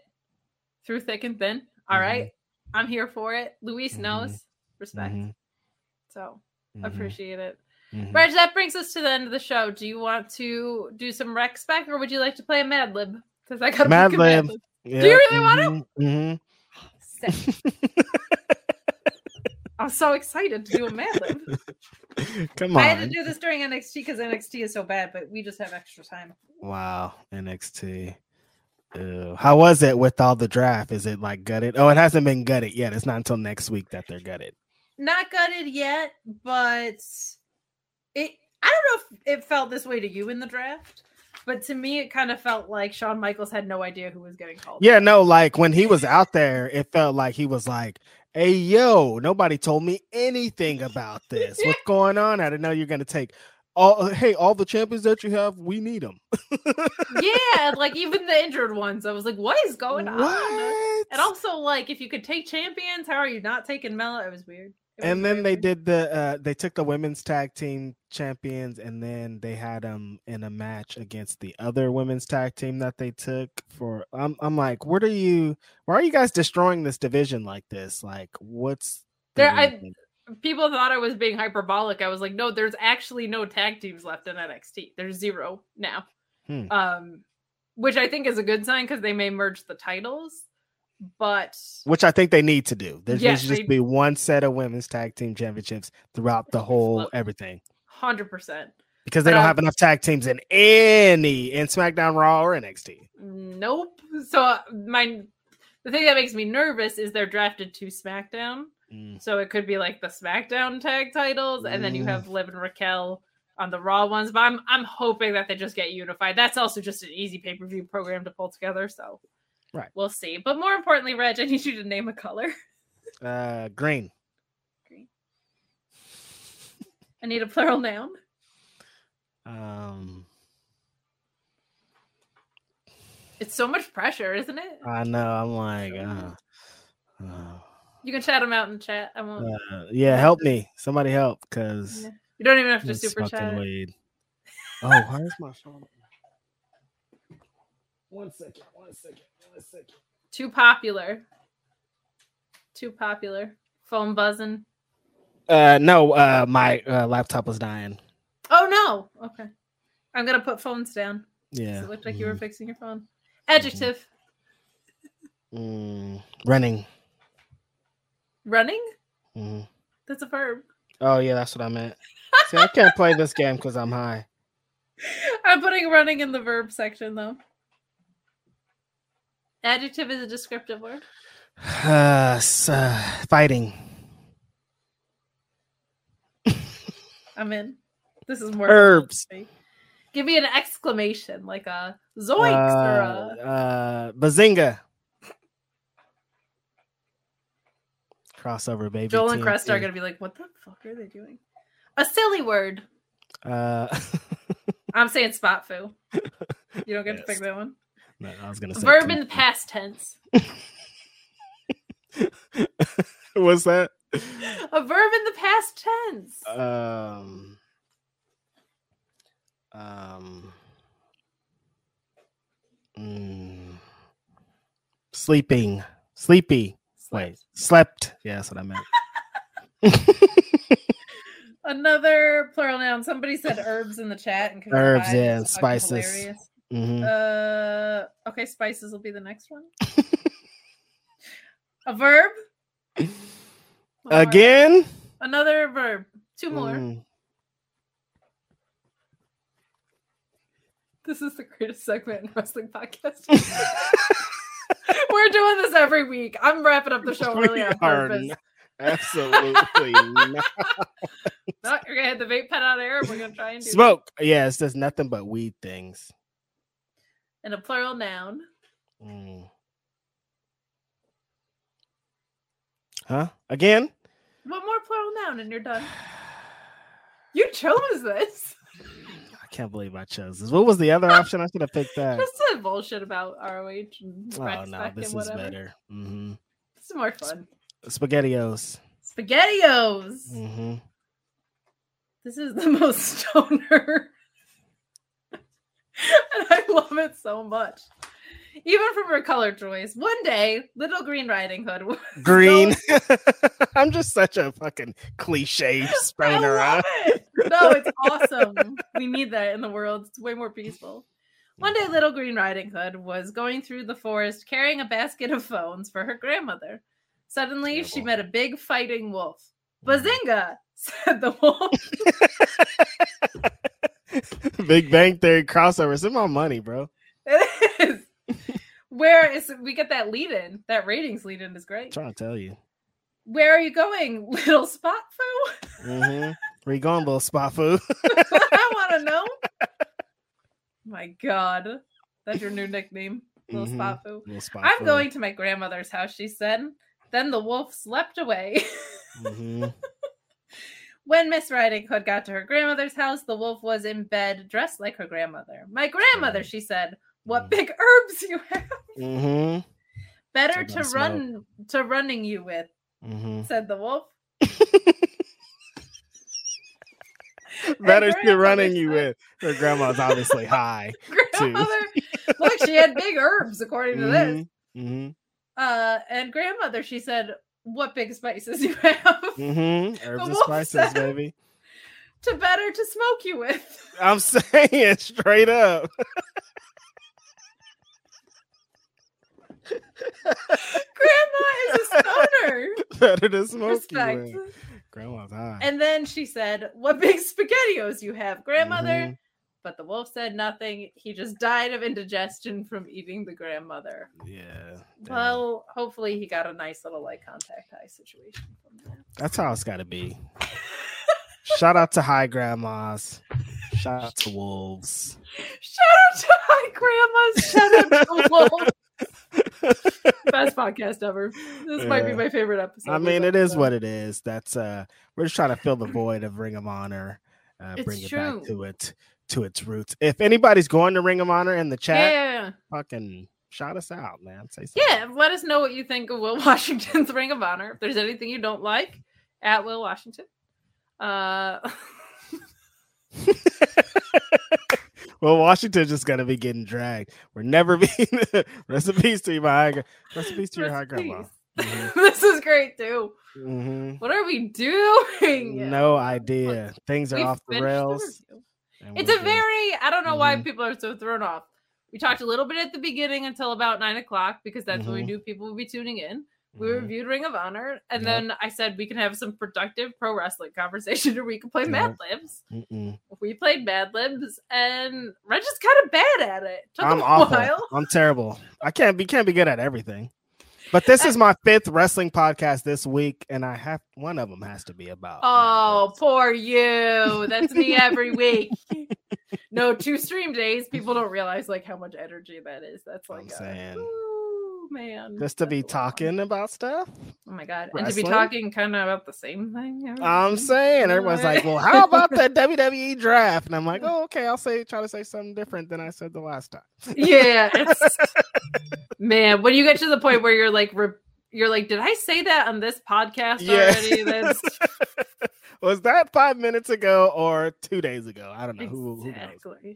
S1: through thick and thin. All mm-hmm. right, I'm here for it. Luis mm-hmm. knows. Respect. Mm-hmm. So mm-hmm. appreciate it. mm Reg, that brings us to the end of the show. Do you want to do some rec spec or would you like to play a Mad Lib? Because I got
S2: Mad Lib.
S1: Yep. Do you really want to? I'm so excited to do a Mad Lib.
S2: Come on.
S1: I had to do this during NXT because NXT is so bad, but we just have extra time.
S2: Wow, NXT. Ew. How was it with all the draft? Is it like gutted? Oh, it hasn't been gutted yet. It's not until next week that they're gutted.
S1: Not gutted yet, but it. I don't know if it felt this way to you in the draft, but to me, it kind of felt like Shawn Michaels had no idea who was getting called.
S2: Yeah, no, like when he was out there, it felt like he was like, Hey yo, nobody told me anything about this. What's going on? I didn't know you're gonna take all hey, all the champions that you have, we need them.
S1: yeah, like even the injured ones. I was like, what is going
S2: what?
S1: on? And also, like, if you could take champions, how are you not taking Mela? It was weird. It was
S2: and then they did the uh they took the women's tag team champions and then they had them in a match against the other women's tag team that they took for I'm I'm like, what are you why are you guys destroying this division like this? Like what's the
S1: There- I-? People thought I was being hyperbolic. I was like, no, there's actually no tag teams left in NXT. There's zero now.
S2: Hmm.
S1: Um, which I think is a good sign because they may merge the titles. But
S2: which I think they need to do. There
S1: Yes,
S2: should just
S1: they-
S2: be one set of women's tag team championships throughout the whole everything.
S1: hundred percent,
S2: Because they
S1: But,
S2: don't
S1: um,
S2: have enough tag teams in any in SmackDown, Raw, or NXT.
S1: nope. So uh, my the thing that makes me nervous is they're drafted to SmackDown,
S2: Mm.
S1: so it could be like the SmackDown tag titles, and then you
S2: Mm.
S1: have Liv and Raquel on the Raw ones. But I'm I'm hoping that they just get unified. That's also just an easy pay per view program to pull together. So
S2: Right.
S1: we'll see. But more importantly, Reg, I need you to name a color.
S2: Uh green. Green.
S1: I need a plural noun.
S2: Um
S1: It's so much pressure, isn't it?
S2: I know. I'm like, uh, uh,
S1: You can chat them out in chat. I won't.
S2: uh, yeah, help me. Somebody help, because
S1: Yeah. You don't even have to super chat.
S2: weed. Oh, where's my phone? One second. One second. One second.
S1: Too popular. Too popular. Phone buzzing.
S2: Uh, no. Uh, my uh, laptop was dying.
S1: Oh no. Okay. I'm gonna put phones down.
S2: Yeah.
S1: It looked like you were fixing your phone. Adjective.
S2: Mm, running.
S1: Running.
S2: Mhm.
S1: That's a verb.
S2: Oh yeah, that's what I meant. See, I can't play this game because I'm high.
S1: I'm putting running in the verb section though. Adjective is a descriptive word.
S2: Uh, uh, fighting.
S1: I'm in. This is more
S2: Herbs.
S1: fun for me. Give me an exclamation, like a zoinks or
S2: Uh,
S1: a
S2: uh, bazinga. Crossover, baby.
S1: Joel and Cresta are gonna be like, "What the fuck are they doing?" A silly word.
S2: Uh,
S1: I'm saying spot foo. You don't get to pick that one.
S2: no, I was gonna say
S1: Verb in the past tense.
S2: What's that?
S1: A verb in the past tense.
S2: Um. Um. mm, sleeping. Sleepy. Wait. Slept. Yeah, that's what I meant.
S1: Another plural noun. Somebody said herbs in the chat. And
S2: Herbs, yeah, and spices. Mhm.
S1: Uh, okay, spices will be the next one. A verb. One more.
S2: Again?
S1: Another verb. Two more.
S2: Mm.
S1: This is the greatest segment in wrestling podcast. We're doing this every week. I'm wrapping up the show really on purpose.
S2: not- Absolutely not.
S1: No, you're gonna hit the vape pen out of air. We're gonna try and do
S2: Smoke. Yeah, it's just nothing but weed things.
S1: And a plural noun.
S2: Mm. Huh? Again?
S1: One more plural noun, and you're done. You chose this.
S2: I can't believe I chose this. What was the other option? I should have picked that.
S1: Just said bullshit about ROH and
S2: Oh no, this is better. hmm
S1: This is more fun.
S2: Spaghettios.
S1: Spaghettios.
S2: hmm
S1: This is the most stoner. and I love it so much. Even from her color choice. One day, Little Green Riding Hood
S2: Green.
S1: so-
S2: I'm just such a fucking cliche
S1: I
S2: stoner.
S1: love it. No, it's awesome. we need that in the world. It's way more peaceful. One day, Little Green Riding Hood was going through the forest carrying a basket of phones for her grandmother. Suddenly, she met a big fighting wolf. Mm. Bazinga! said the wolf.
S2: Big Bang Theory crossover. Send my money, bro.
S1: It is. Where is we get that lead in? That ratings lead in is
S2: I'm
S1: great.
S2: trying to tell you.
S1: Where are you going, little spot foo?
S2: hmm Where you going, little spot food?
S1: I want to know. My God, that's your new nickname, little
S2: Mhm.
S1: spot foo.
S2: little spot
S1: I'm
S2: food.
S1: going to my grandmother's house. She said. Then the wolf slept away.
S2: Mhm.
S1: when Miss Riding Hood got to her grandmother's house, the wolf was in bed, dressed like her grandmother. My grandmother, she said, "What
S2: Mm.
S1: big herbs you have!
S2: Mhm.
S1: Better to
S2: about
S1: run to running you with."
S2: Mhm.
S1: said the wolf.
S2: Better
S1: to
S2: running you with. Her grandma's obviously high.
S1: grandmother. Look, she had big herbs according to this.
S2: Mm-hmm.
S1: Uh, and grandmother, she said, "What big spices you have
S2: Mm-hmm. Herbs and spices,
S1: said-
S2: baby.
S1: to better to smoke you with."
S2: I'm saying straight up.
S1: Grandma is a stoner.
S2: Better to smoke
S1: Respect.
S2: you with. Grandma's high.
S1: And then she said, "What big spaghettios you have, grandmother?"
S2: Mhm.
S1: But the wolf said nothing. He just died of indigestion from eating the grandmother.
S2: yeah. damn.
S1: Well, hopefully he got a nice little like contact high situation from that.
S2: That's how it's got to be. Shout out to high grandmas. Shout out to wolves.
S1: Shout out to high grandmas. Shout out to wolf. Best podcast ever. This might be my favorite episode.
S2: I mean, it is what it is. That's uh, we're just trying to fill the void of Ring of Honor, uh, bring it
S1: true.
S2: back to it to its roots. If anybody's going to Ring of Honor in the chat,
S1: Yeah.
S2: fucking shout us out, man. Say something.
S1: Yeah, let us know what you think of Will Washington's Ring of Honor. If there's anything you don't like, at Will Washington. Uh,
S2: well, Washington's just gonna be getting dragged. We're never being rest in peace to you, my high, gra- rest in peace to your high grandma.
S1: this is great too.
S2: hmm
S1: What are we doing?
S2: No idea. Things are off the rails.
S1: It's a very I don't know why
S2: Mhm.
S1: people are so thrown off. We talked a little bit at the beginning until about nine o'clock because that's when we
S2: Mhm.
S1: knew people would be tuning in. We
S2: Mhm.
S1: reviewed Ring of Honor, and
S2: Yep.
S1: then I said we can have some productive pro wrestling conversation, or we can play
S2: Yep.
S1: Mad Libs.
S2: Mm-mm.
S1: We played Mad Libs, and Reg is kind of bad at it. Took
S2: I'm
S1: a
S2: awful.
S1: while.
S2: I'm terrible. I can't be can't be good at everything. But this is my fifth wrestling podcast this week, and I have one of them has to be about.
S1: Oh, poor you. That's me every week. no, two stream days. People don't realize like how much energy that is. That's like,
S2: I'm
S1: a-
S2: saying.
S1: ooh, man.
S2: just to be
S1: lot.
S2: Um, talking about stuff.
S1: Oh my god! And to be talking kind of about the same thing.
S2: I'm saying everyone's like, "Well, how about that WWE draft?" And I'm like, "Oh, okay. I'll say try to say something different than I said the last time."
S1: yeah, man. When you get to the point where you're like, re- you're like, did I say that on this podcast
S2: Yeah.
S1: already? That's
S2: Was that five minutes ago or two days ago? I don't know. Who, who knows?